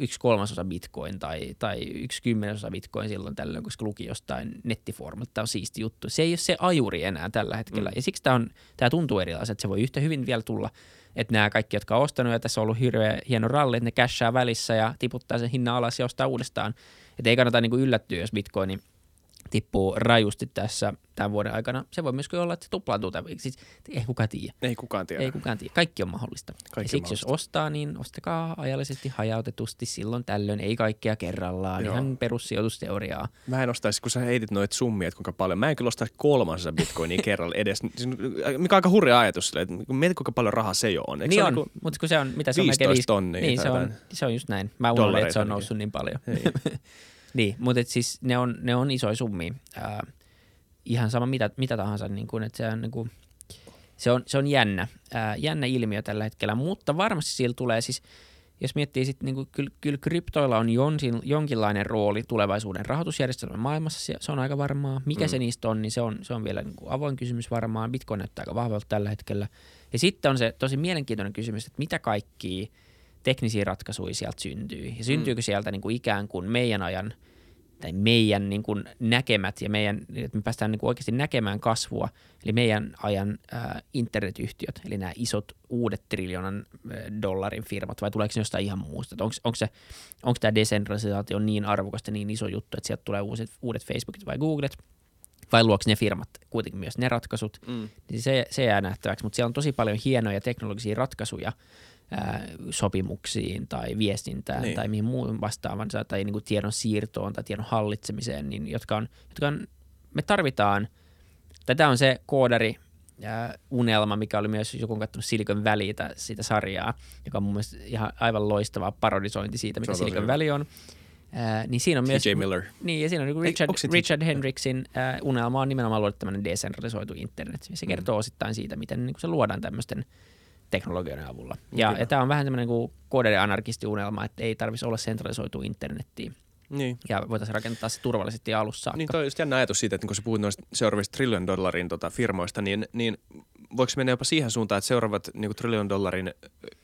yksi kolmasosa bitcoin tai, tai yksi kymmenesosa bitcoin silloin tällöin, koska luki jostain nettifoorumilta. Tämä on siisti juttu. Se ei ole se ajuri enää tällä hetkellä. Mm. Ja siksi tämä, on, tämä tuntuu erilaiselta, että se voi yhtä hyvin vielä tulla, että nämä kaikki, jotka on ostanut ja tässä on ollut hirveä hieno ralli, että ne cashaa välissä ja tiputtaa sen hinnan alas ja ostaa uudestaan. Että ei kannata niin kuin yllättyä, jos bitcoini – tippuu rajusti tässä tämän vuoden aikana. Se voi myöskin olla, että se tuplaantuu. Siis, ei kukaan tiedä. Ei kukaan tiedä. Ei kukaan tiedä. Kaikki on mahdollista. Kaikki ja siksi mahdollista. jos ostaa, niin ostakaa ajallisesti hajautetusti silloin tällöin. Ei kaikkea kerrallaan. Joo. Ihan perussijoitusteoriaa. Mä en ostaisi, kun sä heitit noit summia, että kuinka paljon. Mä en kyllä ostaisi kolmansa bitcoinia kerralla edes. <laughs> Siis, mikä on aika hurja ajatus. Että mietit, kuinka paljon rahaa se jo on. Eikö niin on, on mutta kun se on, mitä se on? 15 tonnia. Niin, se on, se on just näin. Mä unohdin, että se on noussut niin paljon. <laughs> Niin, mutta et siis ne on, ne on isoja summia. Ää, ihan sama mitä, mitä tahansa, niin kun, että se on, niin kun, se on, se on jännä, ää, jännä ilmiö tällä hetkellä, mutta varmasti sillä tulee siis, jos miettii sitten, niin kyllä, kyllä kryptoilla on jonsin, jonkinlainen rooli tulevaisuuden rahoitusjärjestelmän maailmassa, se, se on aika varmaa. Mikä mm. se niistä on, niin se on, se on vielä niin avoin kysymys varmaan. Bitcoin näyttää aika vahvalta tällä hetkellä. Ja sitten on se tosi mielenkiintoinen kysymys, että mitä kaikkia teknisiä ratkaisuja sieltä syntyy. Ja syntyykö mm. sieltä niin kuin ikään kuin meidän ajan – tai meidän niin kuin näkemät ja meidän, että me päästään niin kuin oikeasti näkemään kasvua, eli meidän ajan ää, internetyhtiöt, eli nämä isot uudet triljoonan dollarin firmat, vai tuleeko se jostain ihan muusta? Onko, onko, se, onko tämä desentralisaatio niin arvokasta, niin iso juttu, että sieltä tulee uudet, uudet Facebookit vai Googlet, vai luoksi ne firmat kuitenkin myös ne ratkaisut, mm. niin se, se jää nähtäväksi, mutta siellä on tosi paljon hienoja teknologisia ratkaisuja, sopimuksiin tai viestintään niin. tai mihin muuhun vastaavansa tai niin kuin tiedon siirtoon tai tiedon hallitsemiseen, niin jotka on, jotka on, me tarvitaan, tätä on se koodari, unelma, mikä oli myös, joku on katsonut Silicon Valleytä, sitä sarjaa, joka on mun mielestä ihan aivan loistava parodisointi siitä, mitä Silicon Valley on. Ää, niin siinä on myös... Miller. Niin, ja siinä on niin Richard, Ei, Richard Hendricksin ää, unelma on nimenomaan luoda tämmöinen decentralisoitu internet. Se kertoo mm. osittain siitä, miten niin se luodaan tämmöisten teknologioiden avulla. Ja, ja tämä on vähän semmoinen kuin koodeiden anarkistiunelma, että ei tarvitsisi olla sentralisoitu internettiin. Niin. Ja voitaisiin rakentaa se turvallisesti alussa saakka. Niin toi on just jännä ajatus siitä, että kun sä puhut noista seuraavista trillion dollarin tota, firmoista, niin, niin voiko mennä jopa siihen suuntaan, että seuraavat niin kuin trillion dollarin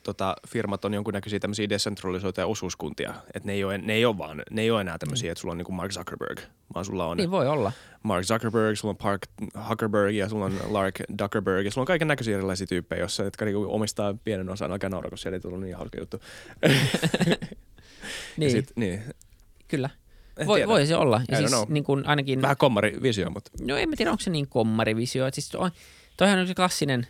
tota, firmat on jonkunnäköisiä tämmöisiä decentralisoituja osuuskuntia. Että ne ei ole, ne ei ole vaan, ne ei ole enää tämmöisiä, mm. että sulla on niin kuin Mark Zuckerberg, vaan sulla on... Niin voi olla. Mark Zuckerberg, sulla on Park Huckerberg ja sulla on Lark Duckerberg ja sulla on kaiken näköisiä erilaisia tyyppejä, jossa, jotka niin omistaa pienen osan. Alkaa nauraa, kun siellä ei tullut niin hauska juttu. <laughs> niin. Sit, niin. Kyllä. voi, voi se olla. Ja siis, niin kuin ainakin... Vähän kommarivisio, mutta... No en mä tiedä, onko se niin kommarivisio. Siis on, toihan on se klassinen,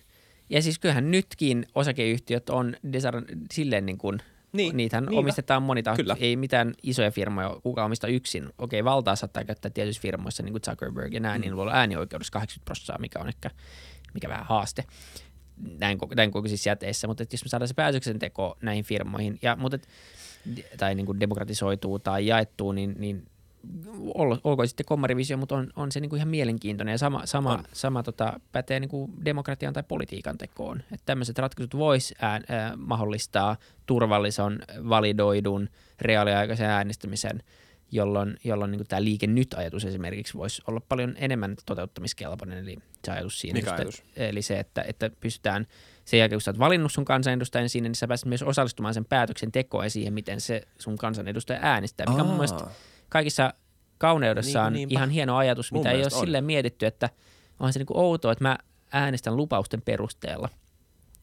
ja siis kyllähän nytkin osakeyhtiöt on desar, silleen niin kuin, niin, niitähän niinpä. omistetaan monita, Kyllä. ei mitään isoja firmoja, kuka omistaa yksin. Okei, valtaa saattaa käyttää tietyissä firmoissa, niin kuin Zuckerberg ja näin, mm. niin voi olla äänioikeudessa 80 prosenttia, mikä on ehkä mikä vähän haaste näin, näin kokoisissa jäteissä, mutta jos me saadaan se päätöksenteko näihin firmoihin, ja, mutta et, tai niin kuin demokratisoituu tai jaettuu, niin, niin olkoon sitten kommarivisio, mutta on, on se niin kuin ihan mielenkiintoinen ja sama, sama, sama tota, pätee niin kuin demokratian tai politiikan tekoon. Että tämmöiset ratkaisut vois ään, ää, mahdollistaa turvallisen, validoidun, reaaliaikaisen äänestämisen jolloin, jolloin niin tämä liike nyt-ajatus esimerkiksi voisi olla paljon enemmän toteuttamiskelpoinen, eli se ajatus siinä. Mikä just, ajatus? Eli se, että, että pystytään sen jälkeen, kun sä oot valinnut sun kansanedustajan sinne, niin sä pääset myös osallistumaan sen päätöksentekoon ja siihen, miten se sun kansanedustaja äänestää, mikä on mun mielestä Aa. kaikissa kauneudessaan Niin, niinpä. ihan hieno ajatus, Mun mitä ei ole on. silleen mietitty, että onhan se niinku outoa, että mä äänestän lupausten perusteella.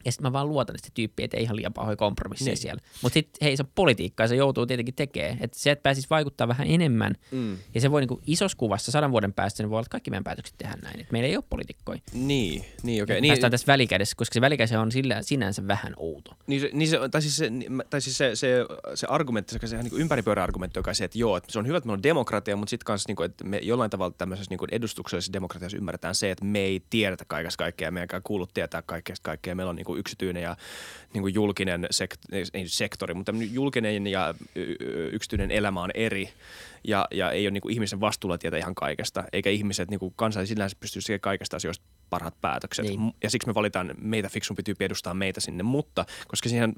Ja sitten mä vaan luotan, että se tyyppi ei tee ihan liian pahoja kompromisseja Niin. siellä. Mutta sitten hei, se on politiikkaa, se joutuu tietenkin tekemään. Että se, että pääsisi vaikuttaa vähän enemmän. Mm. Ja se voi niinku isossa kuvassa sadan vuoden päästä, niin voi olla, että kaikki meidän päätökset tehdään näin. Että meillä ei ole poliitikkoja. Niin, niin okei. Okay, Niin, Päästään tässä välikädessä, koska se välikädessä on sillä, sinänsä vähän outo. Niin se, niin se, tai siis se, tai siis se, se, se argumentti, se, se niin ympäripyöräargumentti, joka on se, että joo, että se on hyvä, että meillä on demokratia, mutta sitten kanssa, niin kuin, että me jollain tavalla tämmöisessä niin edustuksellisessa demokratiassa ymmärretään se, että me ei tiedetä kaikesta kaikkea, ja meidänkään kuulu tietää kaikesta kaikkea. Meillä on niin kuin yksityinen ja niin kuin julkinen sekt, ei sektori, mutta julkinen ja yksityinen elämä on eri. Ja, ja ei ole niin kuin ihmisen vastuulla tietää ihan kaikesta, eikä ihmiset, niin kuin kansa ei sinänsä pysty kaikista asioista parhaat päätökset. Niin. Ja siksi me valitaan meitä fiksumpi tyyppi edustaa meitä sinne, mutta koska siihen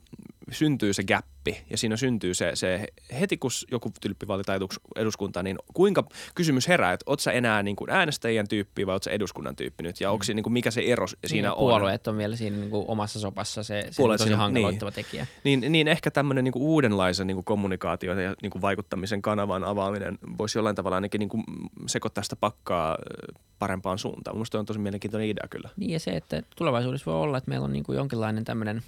syntyy se gappi ja siinä syntyy se, se heti kun joku tyyppi valitaan edus- eduskuntaan, niin kuinka kysymys herää, että oot sä enää niin kuin äänestäjien tyyppi vai oot sä eduskunnan tyyppi nyt ja onko se, niin kuin, mikä se ero siinä Niin, on? Puolueet on vielä siinä niinku omassa sopassa se, se tosi siinä- hankaloittava tekijä. Niin, niin ehkä tämmöinen niin uudenlaisen niin kommunikaatio ja niin kuin vaikuttamisen kanavan avaaminen voisi jollain tavalla ainakin niin kuin sekoittaa sitä pakkaa parempaan suuntaan. Minusta on tosi mielenkiintoinen idea kyllä. Niin ja se, että tulevaisuudessa voi olla, että meillä on niin kuin jonkinlainen tämmöinen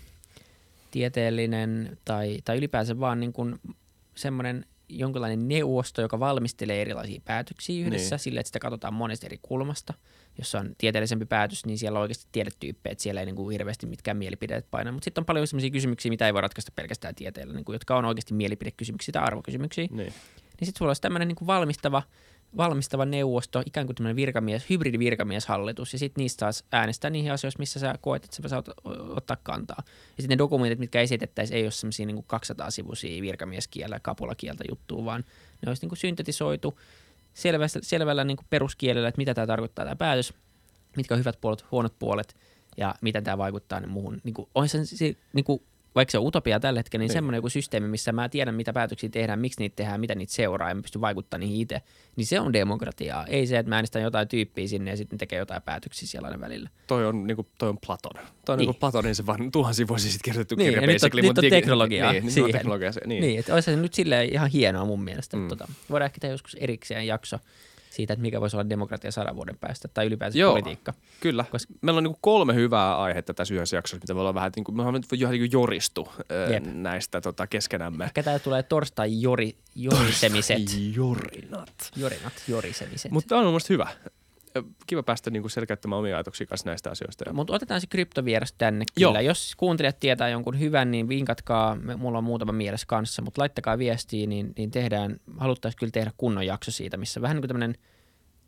tieteellinen tai, tai ylipäänsä vaan niin kuin semmoinen jonkinlainen neuvosto, joka valmistelee erilaisia päätöksiä yhdessä Niin. sillä, että sitä katsotaan monesta eri kulmasta. Jos on tieteellisempi päätös, niin siellä on oikeasti tiedetyyppejä, että siellä ei niin kuin hirveästi mitkään mielipideet paina. Mutta sitten on paljon sellaisia kysymyksiä, mitä ei voi ratkaista pelkästään tieteellä, niin kuin, jotka on oikeasti mielipidekysymyksiä tai arvokysymyksiä Niin. niin sitten sulla olisi tämmöinen niin valmistava, valmistava neuvosto, ikään kuin tämmöinen virkamies, hybridivirkamieshallitus, ja sitten niistä saisi äänestää niihin asioihin, missä sä koet, että sä saat ottaa kantaa. Ja sitten ne dokumentit, mitkä esitettäisiin, ei ole semmoisia niin 200-sivuisia virkamieskielä, kapulakieltä juttua, vaan ne olisi niin kuin syntetisoitu selvällä, selvällä niin kuin peruskielellä, että mitä tämä tarkoittaa tämä päätös, mitkä on hyvät puolet, huonot puolet, ja miten tämä vaikuttaa ne muuhun. Niin kuin, on se, se niin kuin, vaikka se on utopia tällä hetkellä, niin Niin. semmoinen joku systeemi, missä mä tiedän, mitä päätöksiä tehdään, miksi niitä tehdään, mitä niitä seuraa, ja mä pystyn vaikuttamaan niihin itse, niin se on demokratiaa. Ei se, että mä äänestän jotain tyyppiä sinne ja sitten tekee jotain päätöksiä siellä aina välillä. Toi on, niin kuin, toi on Platon. Toi on niin. Niin. niin Platonin se vaan tuhansia vuosia sitten kirjoitettu Niin, kirja ja nyt on- nyt on teknologiaa Niin, nyt on siihen. teknologiaa. se- Niin. Niin, niin että olisi se nyt silleen ihan hienoa mun mielestä. Mm. Mm. Tota, voidaan ehkä tehdä joskus erikseen jakso siitä, että mikä voisi olla demokratia sadan vuoden päästä, tai ylipäänsä Joo. politiikka. Kyllä. Koska- Meillä on niin kolme hyvää aihetta tässä yhdessä jaksossa, mitä me ollaan vähän, niin kuin, me ollaan nyt jo niin joristu Jep. näistä tota, keskenämme. Ehkä tää tulee torstai jori, jorisemiset. Jorinat. Jorinat, jorisemiset. Mutta on mun hyvä. Kiva päästä niin kuin selkeyttämään omia ajatuksia kanssa näistä asioista. Mutta otetaan se kryptovieras tänne Joo. kyllä. Jos kuuntelijat tietää jonkun hyvän, niin vinkatkaa. Mulla on muutama mielessä kanssa, mutta laittakaa viestiä, niin, niin tehdään, haluttaisiin kyllä tehdä kunnon jakso siitä, missä vähän niin kuin tämmöinen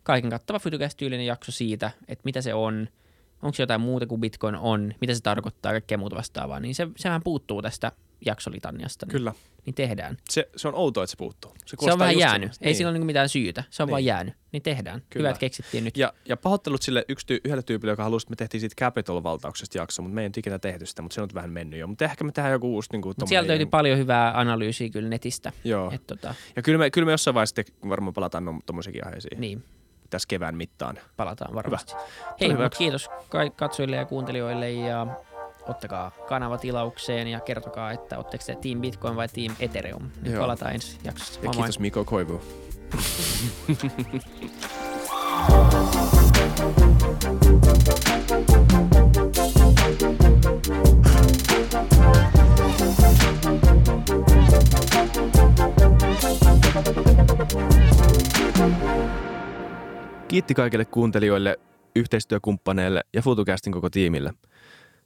kaiken kattava Fytucast-tyylinen jakso siitä, että mitä se on, onko se jotain muuta kuin Bitcoin on, mitä se tarkoittaa kaikkea muuta vastaavaa, niin se, sehän puuttuu tästä jaksolitaniasta. Niin, Kyllä. niin tehdään. Se, se on outoa, että se puuttuu. Se, Se on vähän jäänyt. semmoista. Ei sillä ole niin mitään syytä. Se on Niin. vaan jäänyt. Niin tehdään. Kyllä. Hyvä, että keksittiin nyt. Ja, ja pahoittelut sille yksi ty- yhdelle tyypille, joka halusi, että me tehtiin siitä Capital-valtauksesta jakso, mutta me ei nyt ikinä tehty sitä, mutta se on vähän mennyt jo. Mutta ehkä me tehdään joku uusi niin kuin, sieltä löytyi paljon hyvää analyysiä kyllä netistä. Joo. Et tota, Ja kyllä me, kyllä me jossain vaiheessa varmaan palataan no, tuommoisikin aiheisiin niin, tässä kevään mittaan. palataan varmasti. Hei, hyvä. kiitos ka- katsojille ja kuuntelijoille ja ottakaa kanava tilaukseen ja kertokaa, että ootteko te Team Bitcoin vai Team Ethereum. Niin Joo. palataan ensi jaksossa. Ja Moi moi. kiitos Miko Koivu. Kiitti kaikille kuuntelijoille, yhteistyökumppaneille ja FutuCastin koko tiimille.